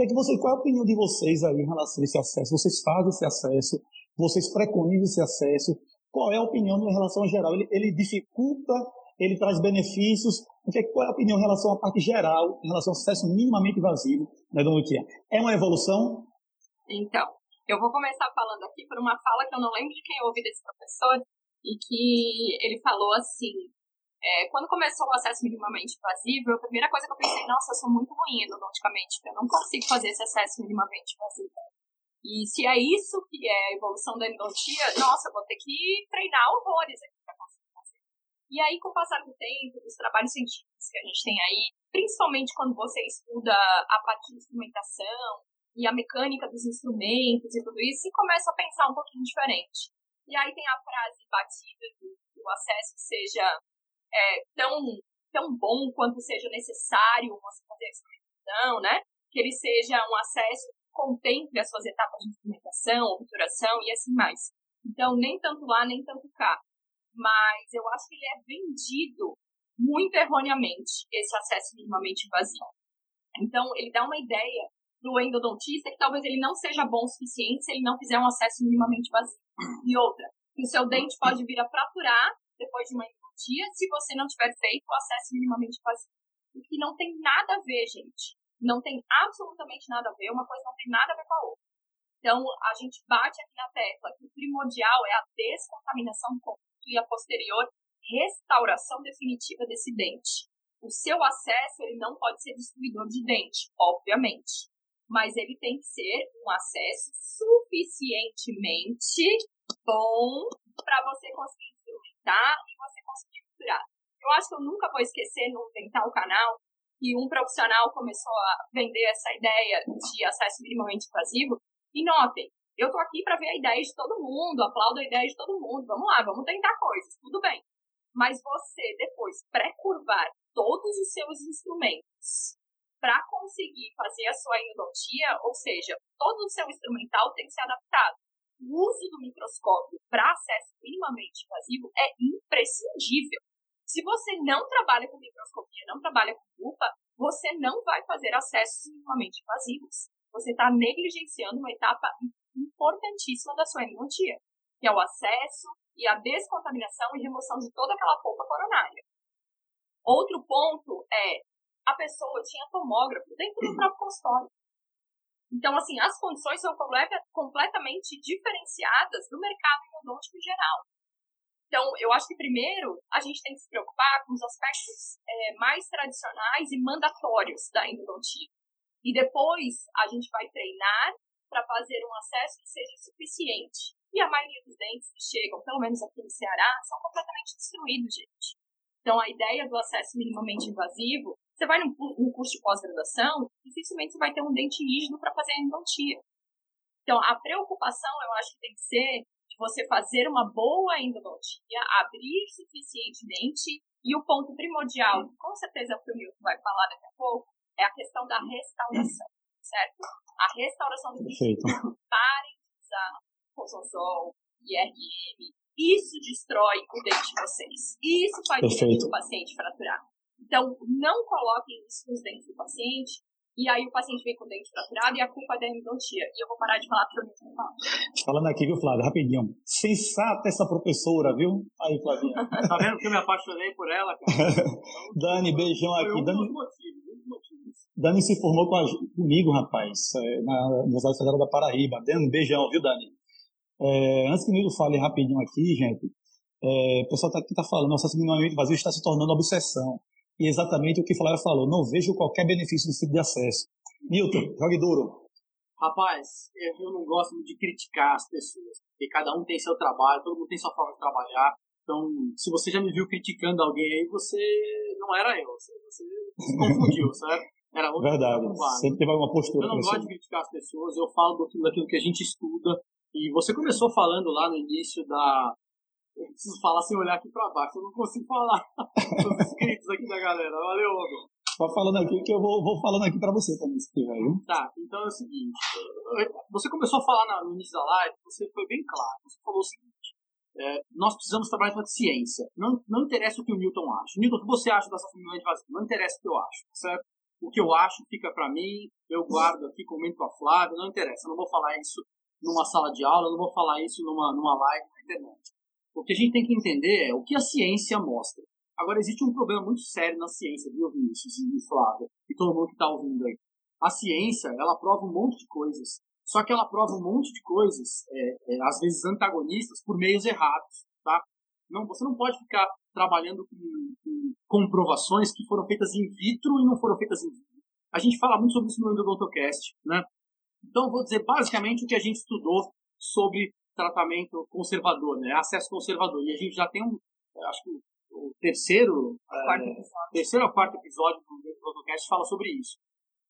Que é que você, qual é a opinião de vocês aí em relação a esse acesso? Vocês fazem esse acesso? Vocês preconizam esse acesso? Qual é a opinião em relação ao geral? Ele, ele dificulta? Ele traz benefícios? Porque qual é a opinião em relação à parte geral, em relação ao acesso minimamente vazio na odontia? É uma evolução? Então, eu vou começar falando aqui por uma fala que eu não lembro de quem ouvi desse professor, e que ele falou assim, é, quando começou o acesso minimamente invasivo, a primeira coisa que eu pensei, nossa, eu sou muito ruim endodonticamente, eu não consigo fazer esse acesso minimamente invasivo. E se é isso que é a evolução da endodontia, nossa, eu vou ter que treinar horrores aqui para conseguir fazer. E aí, com o passar do tempo, dos trabalhos científicos que a gente tem aí, principalmente quando você estuda a parte de instrumentação e a mecânica dos instrumentos e tudo isso, você começa a pensar um pouquinho diferente. E aí tem a frase batida que o acesso seja é, tão, tão bom quanto seja necessário você fazer a experimentação, né? Que ele seja um acesso que contemple as suas etapas de instrumentação, obturação e assim mais. Então, nem tanto lá, nem tanto cá. Mas eu acho que ele é vendido muito erroneamente, esse acesso minimamente invasivo. Então, ele dá uma ideia do endodontista que talvez ele não seja bom o suficiente se ele não fizer um acesso minimamente vazio. E outra, que o seu dente pode vir a fraturar depois de uma dia se você não tiver feito o acesso minimamente vazio. O que não tem nada a ver, gente. Não tem absolutamente nada a ver, uma coisa não tem nada a ver com a outra. Então, a gente bate aqui na tecla que o primordial é a descontaminação do conduto e a posterior restauração definitiva desse dente. O seu acesso ele não pode ser destruidor de dente, obviamente, mas ele tem que ser um acesso suficientemente bom para você conseguir e você conseguir curar. Eu acho que eu nunca vou esquecer no Dental Canal que um profissional começou a vender essa ideia de acesso minimamente invasivo. E notem, eu tô aqui para ver a ideia de todo mundo, aplaudo a ideia de todo mundo, vamos lá, vamos tentar coisas, tudo bem. Mas você depois pré-curvar todos os seus instrumentos para conseguir fazer a sua endodontia, ou seja, todo o seu instrumental tem que ser adaptado o uso do microscópio para acesso minimamente invasivo é imprescindível. Se você não trabalha com microscopia, não trabalha com lupa, você não vai fazer acessos minimamente invasivos. Você está negligenciando uma etapa importantíssima da sua endodontia, que é o acesso e a descontaminação e remoção de toda aquela polpa coronária. Outro ponto é a pessoa tinha tomógrafo dentro do próprio consultório. Então, assim, as condições são completamente diferenciadas do mercado endodôntico em geral. Então, eu acho que primeiro a gente tem que se preocupar com os aspectos é, mais tradicionais e mandatórios da endodontia. E depois a gente vai treinar para fazer um acesso que seja suficiente. E a maioria dos dentes que chegam, pelo menos aqui no Ceará, são completamente destruídos, gente. Então, a ideia do acesso minimamente invasivo você vai num, num curso de pós-graduação, dificilmente você vai ter um dente rígido para fazer a endodontia. Então, a preocupação, eu acho que tem que ser de você fazer uma boa endodontia, abrir suficientemente, e o ponto primordial, com certeza é o que o Milton vai falar daqui a pouco, é a questão da restauração, certo? A restauração do dente. Parem de usar rosozol, IRM, isso destrói o dente de vocês. Isso faz o paciente fraturar. Então, não coloquem isso nos dentes do paciente e aí o paciente vem com o dente fraturado e a culpa é da endodontia. E eu vou parar de falar porque eu não falar. Falando aqui, viu, Flávio? Rapidinho. Sensata essa professora, viu? Aí, Flavinha. tá vendo que eu me apaixonei por ela, cara? Dani, beijão aqui. Foi um Dani, motivos, um. Dani se formou com a, comigo, rapaz, é, na Universidade Federal da Paraíba. Dani, beijão, viu, Dani? É, antes que o Nilo fale rapidinho aqui, gente, é, o pessoal tá, aqui está falando, nosso minimamente vazio está se tornando obsessão. E exatamente o que o Flávio falou, não vejo qualquer benefício desse tipo de acesso. Newton, jogue duro. Rapaz, eu não gosto de criticar as pessoas, porque cada um tem seu trabalho, todo mundo tem sua forma de trabalhar. Então, se você já me viu criticando alguém aí, você não era eu, você, você se confundiu, certo? Era outra Verdade, sempre teve alguma postura. Eu não gosto de criticar as pessoas, eu falo daquilo, daquilo que a gente estuda. E você começou falando lá no início da, preciso falar sem olhar aqui pra baixo, eu não consigo falar os inscritos aqui da galera. Valeu, Hugo. Tá falando aqui que eu vou, vou falando aqui pra você também, se tiver, viu? Tá, então é o seguinte. Você começou a falar no início da live, você foi bem claro. Você falou o seguinte. É, nós precisamos trabalhar com a ciência. Não, não interessa o que o Newton acha. Newton, o que você acha dessa família de vazio? Não interessa o que eu acho, certo? O que eu acho fica para mim, eu guardo aqui, comento com a Flávia, não interessa. Eu não vou falar isso numa sala de aula, eu não vou falar isso numa, numa live na internet. O que a gente tem que entender é o que a ciência mostra. Agora, existe um problema muito sério na ciência, viu, Vinícius e Flávia, e todo mundo que está ouvindo aí. A ciência, ela prova um monte de coisas, só que ela prova um monte de coisas, é, é, às vezes antagonistas, por meios errados, tá? Não, você não pode ficar trabalhando com, com comprovações que foram feitas in vitro e não foram feitas in vivo. A gente fala muito sobre isso no Endodontocast, né? Então, vou dizer basicamente o que a gente estudou sobre tratamento conservador, né? Acesso conservador. E a gente já tem um, acho que o terceiro, é, terceiro ou quarto episódio do podcast fala sobre isso.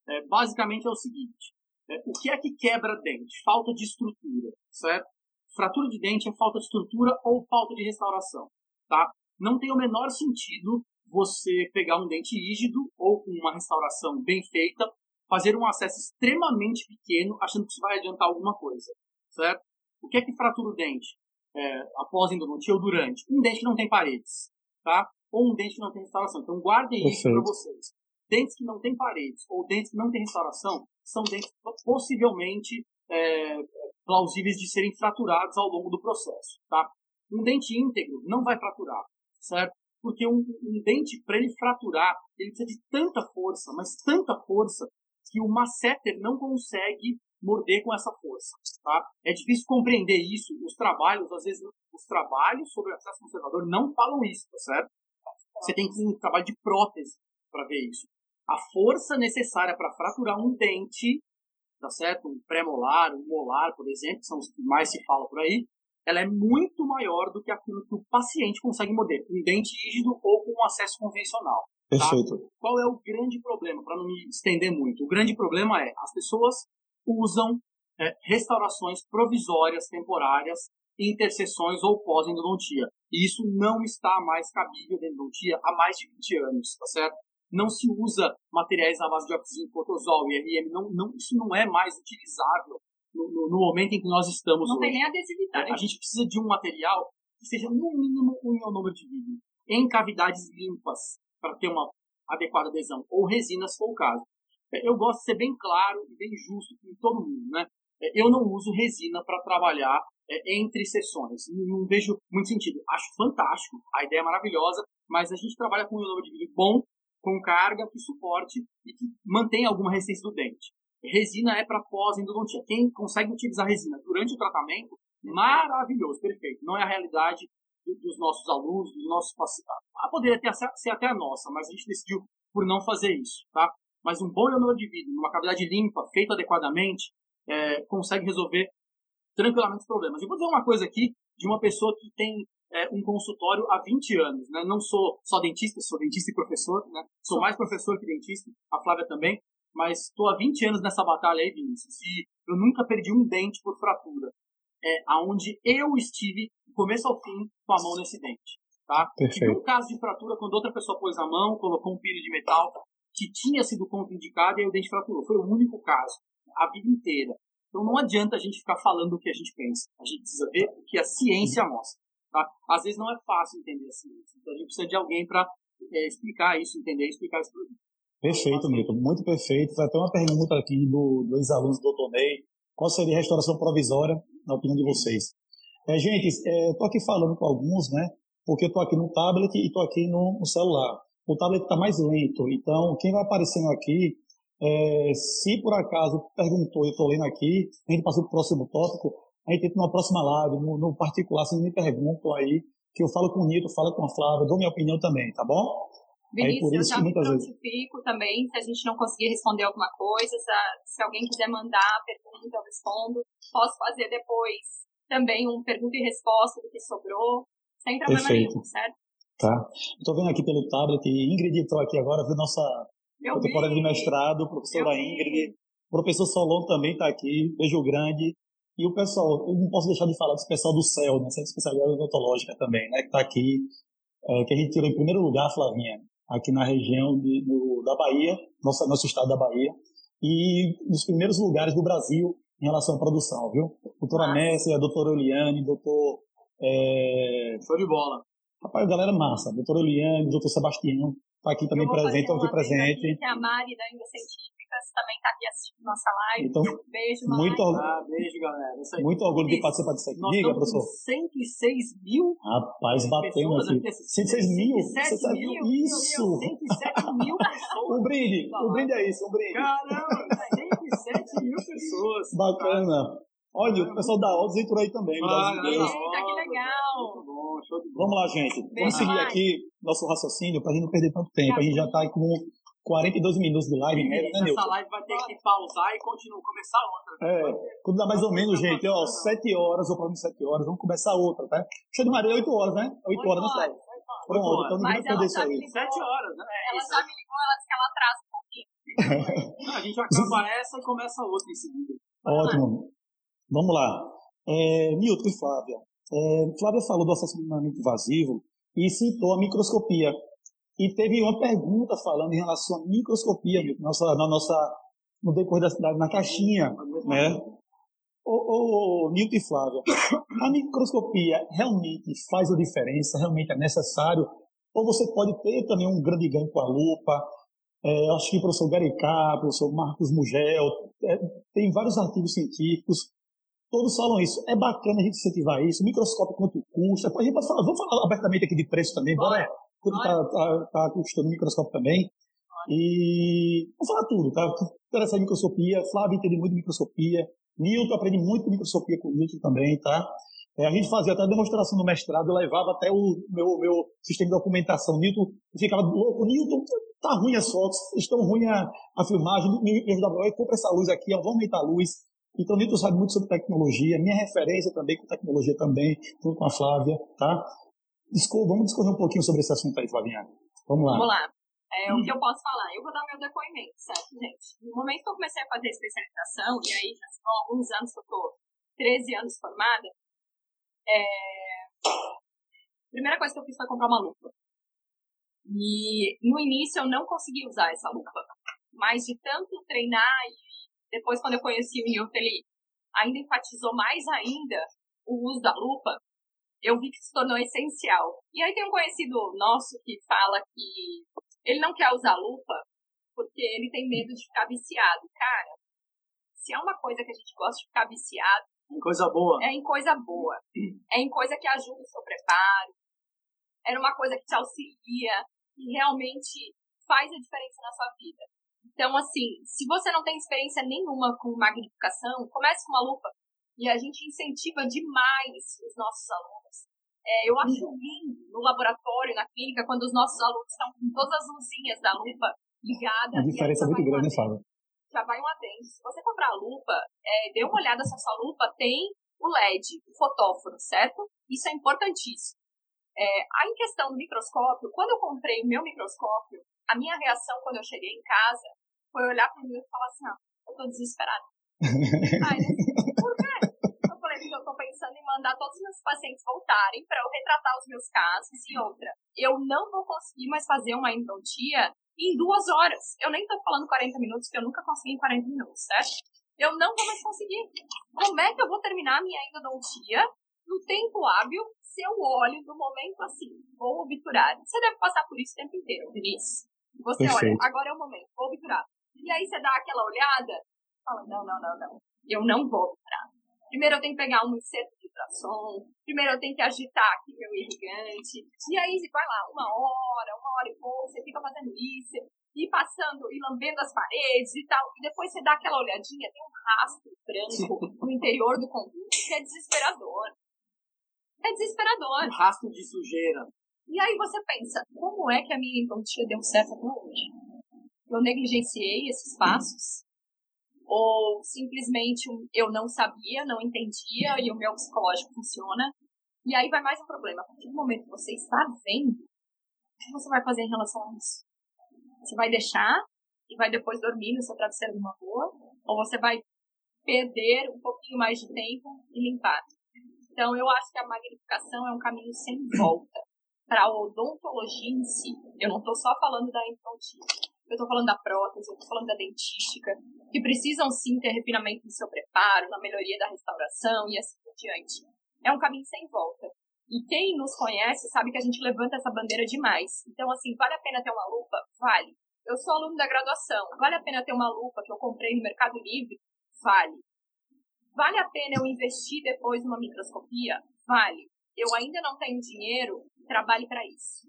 É, basicamente é o seguinte: é, o que é que quebra dente? Falta de estrutura, certo? Fratura de dente é falta de estrutura ou falta de restauração, tá? Não tem o menor sentido você pegar um dente rígido ou com uma restauração bem feita, fazer um acesso extremamente pequeno, achando que isso vai adiantar alguma coisa, certo? O que é que fratura o dente? É, após endodontia ou durante? Um dente que não tem paredes, tá? Ou um dente que não tem restauração. Então guardem isso para vocês. Dentes que não têm paredes ou dentes que não têm restauração são dentes possivelmente é, plausíveis de serem fraturados ao longo do processo, tá? Um dente íntegro não vai fraturar, certo? Porque um, um dente, para ele fraturar, ele precisa de tanta força, mas tanta força, que o masseter não consegue morder com essa força, tá? É difícil compreender isso. Os trabalhos, às vezes, os trabalhos sobre acesso conservador não falam isso, tá certo? Você tem que ter um trabalho de prótese para ver isso. A força necessária para fraturar um dente, tá certo? Um pré-molar, um molar, por exemplo, que são os que mais se fala por aí, ela é muito maior do que aquilo que o paciente consegue morder, um dente rígido ou com um acesso convencional. Tá? Perfeito. Qual é o grande problema, para não me estender muito? O grande problema é as pessoas usam é, restaurações provisórias, temporárias, interseções ou pós-endodontia. E isso não está mais cabível da endodontia há mais de 20 anos, tá certo? Não se usa materiais à base de oxigênio, cortisol e RM, não, não, isso não é mais utilizável no, no, no, momento em que nós estamos Não hoje. tem nem adesividade. A gente precisa de um material que seja no mínimo um ionômero de vidro, em cavidades limpas, para ter uma adequada adesão, ou resinas, se for o caso. Eu gosto de ser bem claro e bem justo com todo mundo, né? Eu não uso resina para trabalhar é, entre sessões. Não, vejo muito sentido. Acho fantástico, a ideia é maravilhosa, mas a gente trabalha com um ionômero de bom, com carga que suporte e que mantém alguma resistência do dente. Resina é para pós-endodontia. Quem consegue utilizar resina durante o tratamento, maravilhoso, perfeito. Não é a realidade dos nossos alunos, dos nossos pacientes. Ah, poderia ter, ser até a nossa, mas a gente decidiu por não fazer isso, tá? Mas um bom ionômero de vidro, numa cavidade limpa, feito adequadamente, é, consegue resolver tranquilamente os problemas. E vou dizer uma coisa aqui de uma pessoa que tem é, um consultório há 20 anos. Né? Não sou só dentista, sou dentista e professor, né? sou mais professor que dentista, a Flávia também, mas estou há 20 anos nessa batalha aí, Vinícius, e eu nunca perdi um dente por fratura. É, aonde eu estive, do começo ao fim, com a mão nesse dente. Tá? Tive um caso de fratura quando outra pessoa pôs a mão, colocou um pino de metal que tinha sido contraindicado e o dente fraturou. Foi o único caso, a vida inteira. Então não adianta a gente ficar falando o que a gente pensa. A gente precisa ver o que a ciência mostra. Tá? Às vezes não é fácil entender a ciência. Então a gente precisa de alguém para é, explicar isso, entender explicar isso para Perfeito, Milton. Muito perfeito. Vai ter uma pergunta aqui do, do ex-aluno do Dr. Ney. Qual seria a restauração provisória, na opinião de vocês? É, gente, estou é, aqui falando com alguns, né? Porque estou aqui no tablet e estou aqui no, no, celular. O tablet está mais lento, então quem vai aparecendo aqui, é, se por acaso perguntou, eu estou lendo aqui, a gente passou para o próximo tópico, a gente entra numa próxima live, no, no particular, se me perguntam aí, que eu falo com o Nito, falo com a Flávia, dou minha opinião também, tá bom? Vinícius, eu já me prontifico vezes... também, se a gente não conseguir responder alguma coisa, se, alguém quiser mandar a pergunta, eu respondo. Posso fazer depois também um pergunta e resposta do que sobrou, sem problema Perfeito. nenhum, certo? Tá. Estou vendo aqui pelo tablet, Ingrid entrou aqui agora, viu nossa temporada de mestrado, professora Ingrid, professor Solon também está aqui, beijo grande. E o pessoal, eu não posso deixar de falar desse pessoal do CEL, né, essa especialidade odontológica também, né, que está aqui, é, que a gente tirou em primeiro lugar, Flavinha, aqui na região de, da Bahia, nosso, nosso estado da Bahia, e nos primeiros lugares do Brasil em relação à produção, viu? Doutora ah. Messi, a doutora Oliane, doutor... É... Show de bola. Rapaz, galera massa. Doutora Oliane, doutor Sebastião, tá aqui também presente, estão aqui presente. Aqui, que é a Mari da Ainda Científicas também está aqui assistindo nossa live. Então, beijo, Mari. Muito, ah, beijo, galera. Muito orgulho de participar disso aqui. Diga, professor. 106 mil. Rapaz, batemos aqui. 106 mil? 107 mil. Isso. 107 mil pessoas. Um brinde. Um brinde é isso, um brinde. Caramba, 107 mil pessoas. Bacana. Olha, o pessoal da Odds entrou aí também. Ah, Eita, que legal. Muito bom, show de Vamos lá, gente. Vamos seguir aqui nosso raciocínio para a gente não perder tanto tempo. A gente já está com 42 minutos de live, né, né Essa live vai ter que pausar e continuar, começar outra. É, quando dá mais ou menos, gente, ó, 7 horas, ou para mim 7 horas, vamos começar outra, tá? Cheio de Maria, 8 horas, né? 8 horas, né, Flávio? Pronto, então não vai perder isso aí. 7 horas, né? Ela já me ligou, ela disse que ela atrasa um pouquinho. a gente acaba essa e começa outra em seguida. Ótimo. Vamos lá. É, Milton e Flávia. É, Flávia falou do assassinamento invasivo e citou a microscopia. E teve uma pergunta falando em relação à microscopia, nossa, na nossa, no decorrer da cidade, na caixinha, né? Ô, ô, Nilton e Flávia, a microscopia realmente faz a diferença? Realmente é necessário? Ou você pode ter também um grande ganho com a lupa? É, acho que o professor Garicá, o professor Marcos Mugel, é, tem vários artigos científicos Todos falam isso. É bacana a gente incentivar isso. Microscópio quanto custa. A gente pode falar, vamos falar abertamente aqui de preço também, bora? Quanto está tá, tá custando o microscópio também. E vamos falar tudo, tá? Interessa em microscopia, Flávio entende muito de microscopia, Newton aprende muito de microscopia com o Newton também, tá? É, a gente fazia até a demonstração no mestrado, eu levava até o meu, meu sistema de documentação. Newton ficava louco, Newton, tá ruim as fotos, estão ruim a, a filmagem, me ajudava, compra essa luz aqui, vamos aumentar a luz. Então, Nito sabe muito sobre tecnologia, minha referência também com tecnologia também, junto com a Flávia, tá? Vamos discorrer um pouquinho sobre esse assunto aí, Flavinha. Vamos lá. Vamos lá. É, o que eu posso falar? Eu vou dar meu depoimento, certo, gente? No momento que eu comecei a fazer a especialização, e aí já são alguns anos que eu estou 13 anos formada, é... a primeira coisa que eu fiz foi comprar uma lupa. E no início eu não consegui usar essa lupa, mas de tanto treinar e depois, quando eu conheci o Newton, ele ainda enfatizou mais ainda o uso da lupa. Eu vi que se tornou essencial. E aí tem um conhecido nosso que fala que ele não quer usar lupa porque ele tem medo de ficar viciado. Cara, se é uma coisa que a gente gosta de ficar viciado, em coisa boa. É em coisa boa. É em coisa que ajuda o seu preparo. Era uma coisa que te auxilia e realmente faz a diferença na sua vida. Então, assim, se você não tem experiência nenhuma com magnificação, comece com uma lupa. E a gente incentiva demais os nossos alunos. É, eu acho lindo no laboratório, na clínica, quando os nossos alunos estão com todas as luzinhas da lupa ligadas. A diferença é muito grande, Fábio? Já vai um adendo. Se você comprar a lupa, é, dê uma olhada se a sua lupa tem o LED, o fotóforo, certo? Isso é importantíssimo. É, aí, em questão do microscópio, quando eu comprei o meu microscópio, a minha reação quando eu cheguei em casa foi olhar para mim e falar assim, ah, eu tô desesperada. Aí, por quê? Eu falei, porque eu tô pensando em mandar todos os meus pacientes voltarem para eu retratar os meus casos e outra. Eu não vou conseguir mais fazer uma endodontia em duas horas. Eu nem tô falando 40 minutos, porque eu nunca consegui em 40 minutos, certo? Eu não vou mais conseguir. Como é que eu vou terminar a minha endodontia no tempo hábil se eu olho no momento assim, vou obturar? Você deve passar por isso o tempo inteiro, Vinícius. Você Perfeito. olha, agora é o momento, vou obturar. E aí você dá aquela olhada, fala, não, não, não, não, eu não vou obturar. Primeiro eu tenho que pegar um inseto de ultrassom, primeiro eu tenho que agitar aqui meu irrigante, e aí você vai lá, uma hora, uma hora e pouco, você fica fazendo isso, e passando e lambendo as paredes e tal, e depois você dá aquela olhadinha, tem um rastro branco no interior do conduto, que é desesperador. É desesperador. Um rastro de sujeira. E aí você pensa, como é que a minha endodontia deu certo até hoje? Eu negligenciei esses passos? Ou simplesmente eu não sabia, não entendia e o meu psicológico funciona? E aí vai mais um problema. A partir do momento que você está vendo, o que você vai fazer em relação a isso? Você vai deixar e vai depois dormir no seu travesseiro de uma boa? Ou você vai perder um pouquinho mais de tempo e limpar? Então, eu acho que a magnificação é um caminho sem volta para a odontologia em si. Eu não estou só falando da endodontia. Eu estou falando da prótese, eu estou falando da dentística, que precisam sim ter refinamento no seu preparo, na melhoria da restauração e assim por diante. É um caminho sem volta. E quem nos conhece sabe que a gente levanta essa bandeira demais. Então, assim, vale a pena ter uma lupa? Vale. Eu sou aluno da graduação. Vale a pena ter uma lupa que eu comprei no Mercado Livre? Vale. Vale a pena eu investir depois numa microscopia? Vale. Eu ainda não tenho dinheiro? Trabalhe para isso.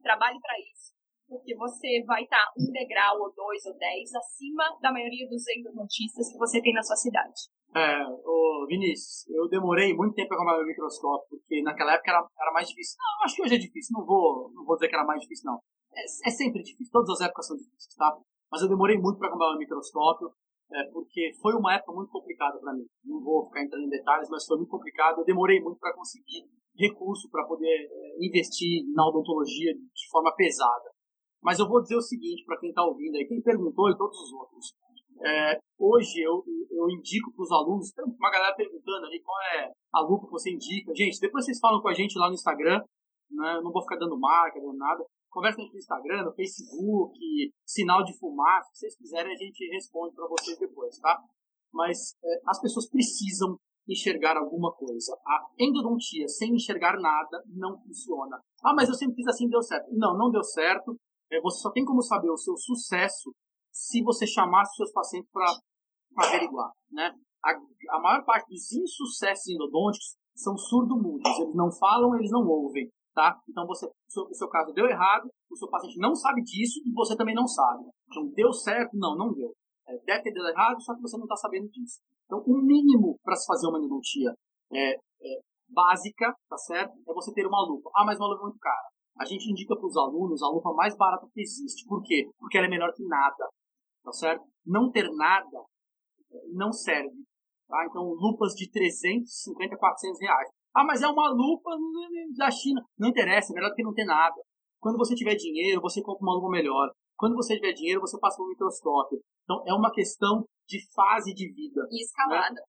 Trabalhe para isso. Porque você vai estar tá um degrau, ou dois, ou dez acima da maioria dos endodontistas que você tem na sua cidade. É, ô Vinícius, eu demorei muito tempo para comprar meu microscópio, porque naquela época era, era mais difícil. Não, acho que hoje é difícil, não vou, não vou dizer que era mais difícil, não. É, é sempre difícil, todas as épocas são difíceis, tá? Mas eu demorei muito para comprar meu microscópio é, porque foi uma época muito complicada para mim. Não vou ficar entrando em detalhes, mas foi muito complicado. Eu demorei muito para conseguir recurso para poder é, investir na odontologia de forma pesada. Mas eu vou dizer o seguinte para quem está ouvindo aí, quem perguntou e todos os outros. É, hoje eu, eu indico para os alunos, tem uma galera perguntando ali qual é a lupa que você indica. Gente, depois vocês falam com a gente lá no Instagram, né? Não vou ficar dando marca, dando nada conversa no Instagram, no Facebook, sinal de fumaça, se vocês quiserem a gente responde para vocês depois, tá? Mas é, as pessoas precisam enxergar alguma coisa. A endodontia sem enxergar nada não funciona. Ah, mas eu sempre fiz assim deu certo. Não, não deu certo. É, você só tem como saber o seu sucesso se você chamar os seus pacientes para averiguar, né? A, a maior parte dos insucessos endodônticos são surdo-mudos. Eles não falam, eles não ouvem tá? Então você, o seu, o seu, caso deu errado, o seu paciente não sabe disso e você também não sabe. Então deu certo? Não, não deu. É, deve ter dado errado, só que você não está sabendo disso. Então o mínimo para se fazer uma endodontia é, é, básica, tá certo? É você ter uma lupa. Ah, mas uma lupa é muito cara. A gente indica para os alunos a lupa mais barata que existe. Por quê? Porque ela é melhor que nada, tá certo? Não ter nada é, não serve. Tá? Então, lupas de 350, 400 reais. Ah, mas é uma lupa da China. Não interessa, é melhor do que não ter nada. Quando você tiver dinheiro, você compra uma lupa melhor. Quando você tiver dinheiro, você passa um microscópio. Então, é uma questão de fase de vida. E escalada. Né?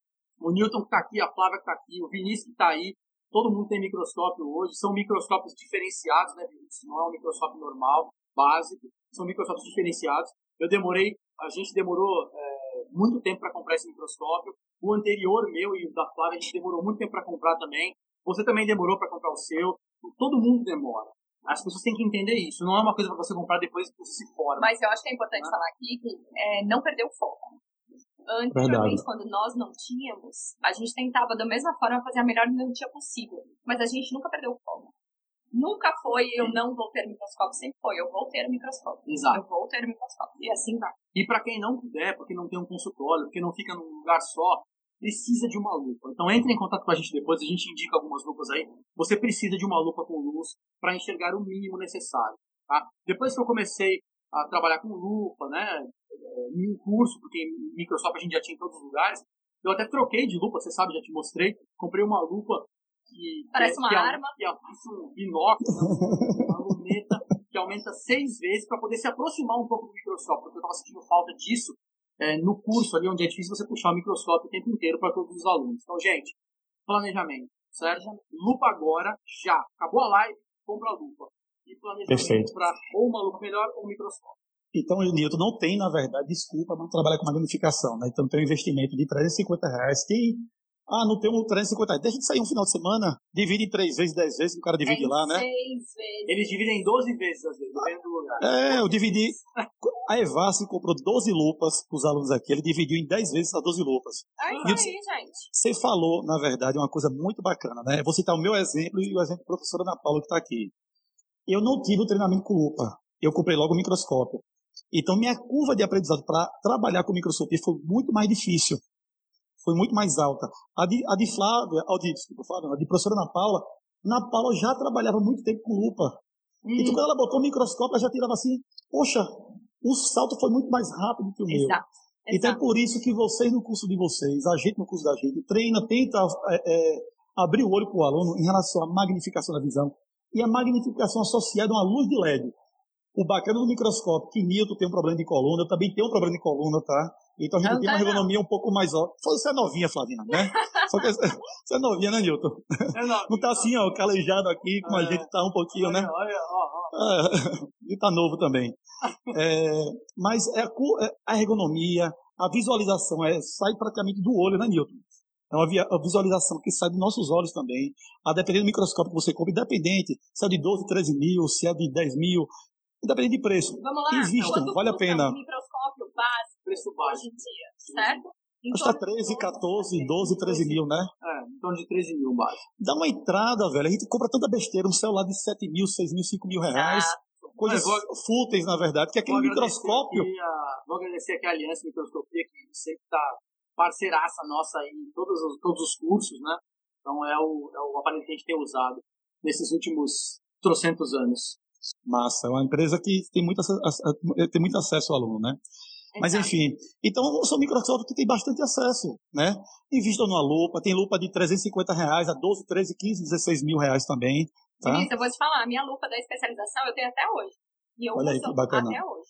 O Newton que está aqui, a Flávia que está aqui, o Vinícius que está aí, todo mundo tem microscópio hoje. São microscópios diferenciados, né? Não é um microscópio normal, básico. São microscópios diferenciados. Eu demorei, a gente demorou é, muito tempo para comprar esse microscópio. O anterior meu e o da Flávia, a gente demorou muito tempo para comprar também. Você também demorou para comprar o seu. Todo mundo demora. As pessoas têm que entender isso. Não é uma coisa para você comprar depois que você se forma. Mas eu acho que é importante ah. falar aqui que é, não perder o foco. Anteriormente, quando nós não tínhamos, a gente tentava da mesma forma fazer a melhor endodontia possível. Mas a gente nunca perdeu o foco. Nunca foi eu não vou ter microscópio, sempre foi eu vou ter microscópio. Exato. Eu vou ter microscópio. E assim vai. E para quem não puder, porque não tem um consultório, porque não fica num lugar só, precisa de uma lupa. Então entre em contato com a gente depois, a gente indica algumas lupas aí. Você precisa de uma lupa com luz para enxergar o mínimo necessário. Tá? Depois que eu comecei a trabalhar com lupa, né, em um curso, porque Microsoft a gente já tinha em todos os lugares, eu até troquei de lupa, você sabe, já te mostrei. Comprei uma lupa que. Parece que, uma que arma. Que parece um binóculo, uma luneta que aumenta seis vezes para poder se aproximar um pouco do microscópio, porque eu estava sentindo falta disso é, no curso ali, onde é difícil você puxar o microscópio o tempo inteiro para todos os alunos. Então, gente, planejamento, certo? Lupa agora, já. Acabou a live, compra a lupa. E planejamento para ou uma lupa melhor ou um microscópio. Então, Nilton, não tem, na verdade, desculpa não trabalhar com magnificação. Né? Então, tem um investimento de 350 reais. Quem Ah, não tem um 350. Deixa de sair um final de semana, divide em três vezes, dez vezes, que o cara divide é lá, né? Seis vezes. Eles dividem em 12 vezes, às vezes, dependendo do lugar. É, eu dividi. A Evassi comprou 12 lupas para os alunos aqui, ele dividiu em 10 vezes as 12 lupas. É E isso aí, gente. Você falou, na verdade, uma coisa muito bacana, né? Eu vou citar o meu exemplo e o exemplo da professora Ana Paula que está aqui. Eu não tive o treinamento com lupa. Eu comprei logo o microscópio. Então, minha curva de aprendizado para trabalhar com microscopia foi muito mais difícil. Foi muito mais alta. A de, a de Flávia, a de, desculpa, Flávia, a de professora Ana Paula, Ana Paula já trabalhava muito tempo com lupa. Então, quando ela botou o microscópio, ela já tirava assim, poxa, o salto foi muito mais rápido que o meu. Exato. Então é por isso que vocês no curso de vocês, a gente no curso da gente, treina, tenta é, é, abrir o olho para o aluno em relação à magnificação da visão e a magnificação associada a uma luz de LED. O bacana do microscópio, que Newton tem um problema de coluna, eu também tenho um problema de coluna, tá? Então a gente Não tem uma tá, não. ergonomia um pouco mais ó. Você é novinha, Flavina, né? Só que você é novinha, né, Newton? É, não, Não tá assim, ó, calejado aqui, como a É. gente tá um pouquinho, né? Olha, olha, ó, ó. É, ele tá novo também. É, mas é a, é a ergonomia, a visualização é, sai praticamente do olho, né, Newton? É uma via- a visualização que sai dos nossos olhos também. A depender do microscópio que você compra, independente se é de 12, 13 mil, se é de 10 mil, independente de preço. Vamos lá. Existam, Quanto vale a pena. Um microscópio básico Preço hoje baixo. em dia, certo? Em Acho que tá torno de 13, 14, 12, 13 mil, né? É, em torno de 13 mil baixo. Dá uma entrada, velho. A gente compra tanta besteira, um celular de 7 mil, 6 mil, 5 mil reais. Ah, Coisas Mas vou- fúteis, na verdade, que aquele Vou agradecer microscópio. aqui a- vou agradecer aqui a Aliança Microscopia, que sempre está parceiraça nossa aí em todos os, todos os cursos, né? Então é o, é o aparelho que a gente tem usado nesses últimos trocentos anos. Massa, é uma empresa que tem muito, a- tem muito acesso ao aluno, né? Mas enfim, então são microscópios que tem bastante acesso, né? Invistam numa lupa, tem lupa de 350 reais a 12, 13, 15, 16 mil reais também, tá? Eu vou te falar, a minha lupa da especialização eu tenho até hoje. E eu Olha aí, uso que bacana. até hoje.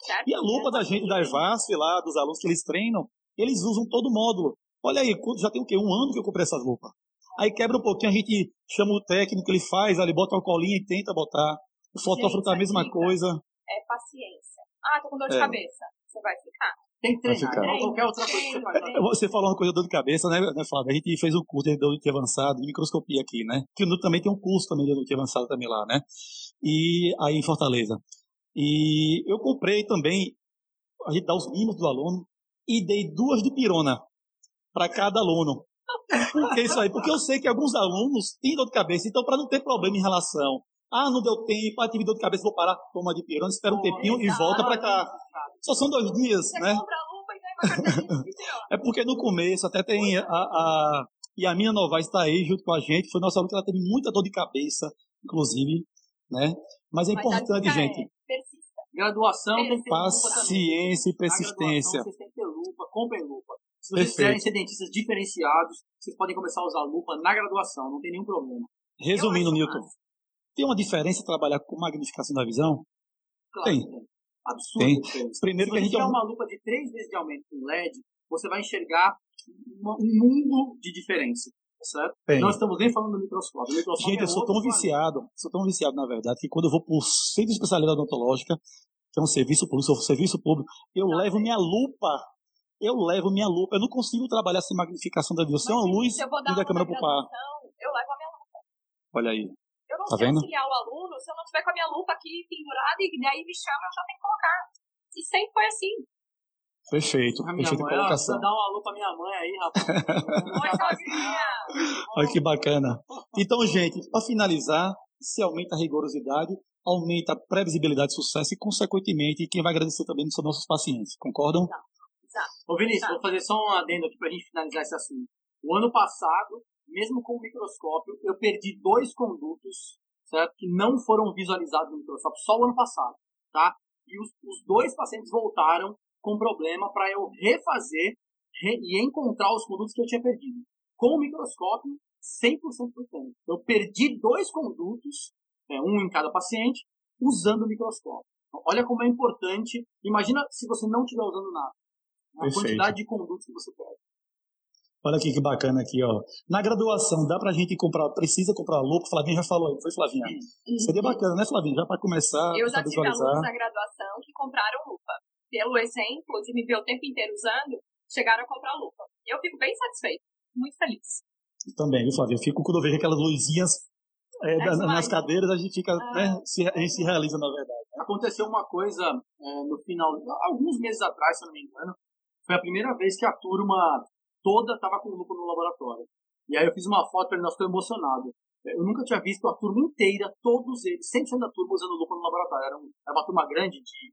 Certo? E a lupa da gente da Evasf lá, dos alunos que eles treinam, eles usam todo o módulo. Olha aí, já tem o quê? Um ano que eu comprei essas lupas. Aí quebra um pouquinho, a gente chama o técnico, ele faz, ali bota uma colinha e tenta botar. O fotógrafo Gente, tá a mesma coisa. É paciência. Ah, tô com dor de É. cabeça. Você vai ficar. Tem que Vai treinar, né? qualquer outra coisa que você. Treino. Você falou uma coisa de dor de cabeça, né, né, Flávio? A gente fez um curso de endodontia avançado, de microscopia aqui, né? Que o Nuto também tem um curso também de endodontia avançada também lá, né? E aí em Fortaleza. E eu comprei também, a gente dá os mínimos do aluno, e dei duas de pirona para cada aluno. Por que isso aí? Porque eu sei que alguns alunos têm dor de cabeça, então para não ter problema em relação, ah, não deu tempo, ah, tive dor de cabeça, vou parar, toma de pirona, espera um tempinho e volta para cá. Só são dois dias, né? É porque no começo até tem a, a e a minha Novaes está aí junto com a gente, foi nossa aluna que ela teve muita dor de cabeça, inclusive, né? Mas é importante, gente, É. Graduação tem que ter paciência e persistência. vocês têm que ter lupa, comprem lupa. Se vocês Perfeito. quiserem ser dentistas diferenciados, vocês podem começar a usar lupa na graduação, não tem nenhum problema. Resumindo, Newton, massa. tem uma diferença trabalhar com magnificação da visão? Claro, Tem. tem. Absurdo. Tem. Primeiro Se você gente é tiver um- uma lupa de três vezes de aumento com LED, você vai enxergar um mundo de diferença. Certo? Tem. Nós estamos nem falando do microscópio. O microscópio Gente, é eu sou tão planeta. viciado, sou tão viciado, na verdade, que quando eu vou para o centro de especialidade odontológica, que é um serviço público, sou serviço público, eu Tá levo certo. minha lupa. Eu levo minha lupa. Eu não consigo trabalhar sem magnificação da visão. É Mas, luz, se eu vou dar liga a aula câmera na pro par. graduação, eu levo a minha lupa. Olha aí. Eu não Tá sei vendo? auxiliar o aluno se eu não tiver com a minha lupa aqui pendurada e daí me chama, eu já tenho que colocar. E sempre foi assim. Perfeito. A minha Perfeita mãe, ó, colocação. dá uma lupa à minha mãe aí, rapaz. Olha que bacana. Então, gente, para finalizar, se aumenta a rigorosidade, aumenta a previsibilidade de sucesso e, consequentemente, quem vai agradecer também são nossos pacientes. Concordam? Exato. Ô Vinícius, Tá. vou fazer só um adendo aqui pra gente finalizar esse assunto. O ano passado, mesmo com o microscópio, eu perdi dois condutos, certo? Que não foram visualizados no microscópio, só o ano passado, tá? E os, os dois pacientes voltaram com problema para eu refazer re- e encontrar os condutos que eu tinha perdido. Com o microscópio, 100% do tempo. Eu perdi dois condutos, é, um em cada paciente, usando o microscópio. Então, olha como é importante. Imagina se você não estiver usando nada. A Perfeito. quantidade de condutos que você perde. Olha aqui que bacana aqui, ó. Na graduação, dá pra gente comprar, precisa comprar lupa? Flavinha já falou aí, foi Flavinha? Seria bacana, né, Flavinha? Já para começar Eu já tive alunos na graduação que compraram lupa. Pelo exemplo de me ver o tempo inteiro usando, chegaram a comprar lupa. Eu fico bem satisfeita. muito feliz. Também, viu, Flávia? Eu fico quando eu vejo aquelas luzinhas é, é nas cadeiras, a gente fica, ah. né, se, a gente se realiza na verdade. Aconteceu uma coisa é, no final, alguns meses atrás, se eu não me engano, foi a primeira vez que a turma toda estava com lúpulo no laboratório. E aí eu fiz uma foto e nós estou emocionado. Eu nunca tinha visto a turma inteira, todos eles, 100% da turma usando lúpulo no laboratório. Era, um, era, uma turma grande de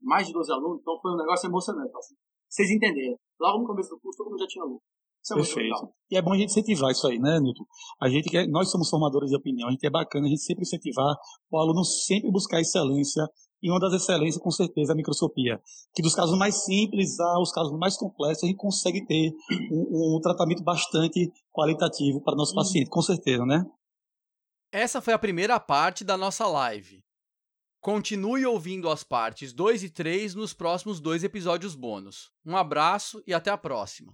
mais de 12 alunos, então foi um negócio emocionante. Assim. Vocês entenderam. Logo no começo do curso, todo mundo já tinha lúpulo. Isso é Perfeito. E é bom a gente incentivar isso aí, né, Nilton? A gente quer, nós somos formadores de opinião, a gente é bacana a gente sempre incentivar o aluno sempre buscar excelência e uma das excelências, com certeza, é a microscopia. Que dos casos mais simples aos casos mais complexos, a gente consegue ter um, um tratamento bastante qualitativo para o nosso paciente, com certeza, né? Essa foi a primeira parte da nossa live. Continue ouvindo as partes 2 e 3 nos próximos dois episódios bônus. Um abraço e até a próxima.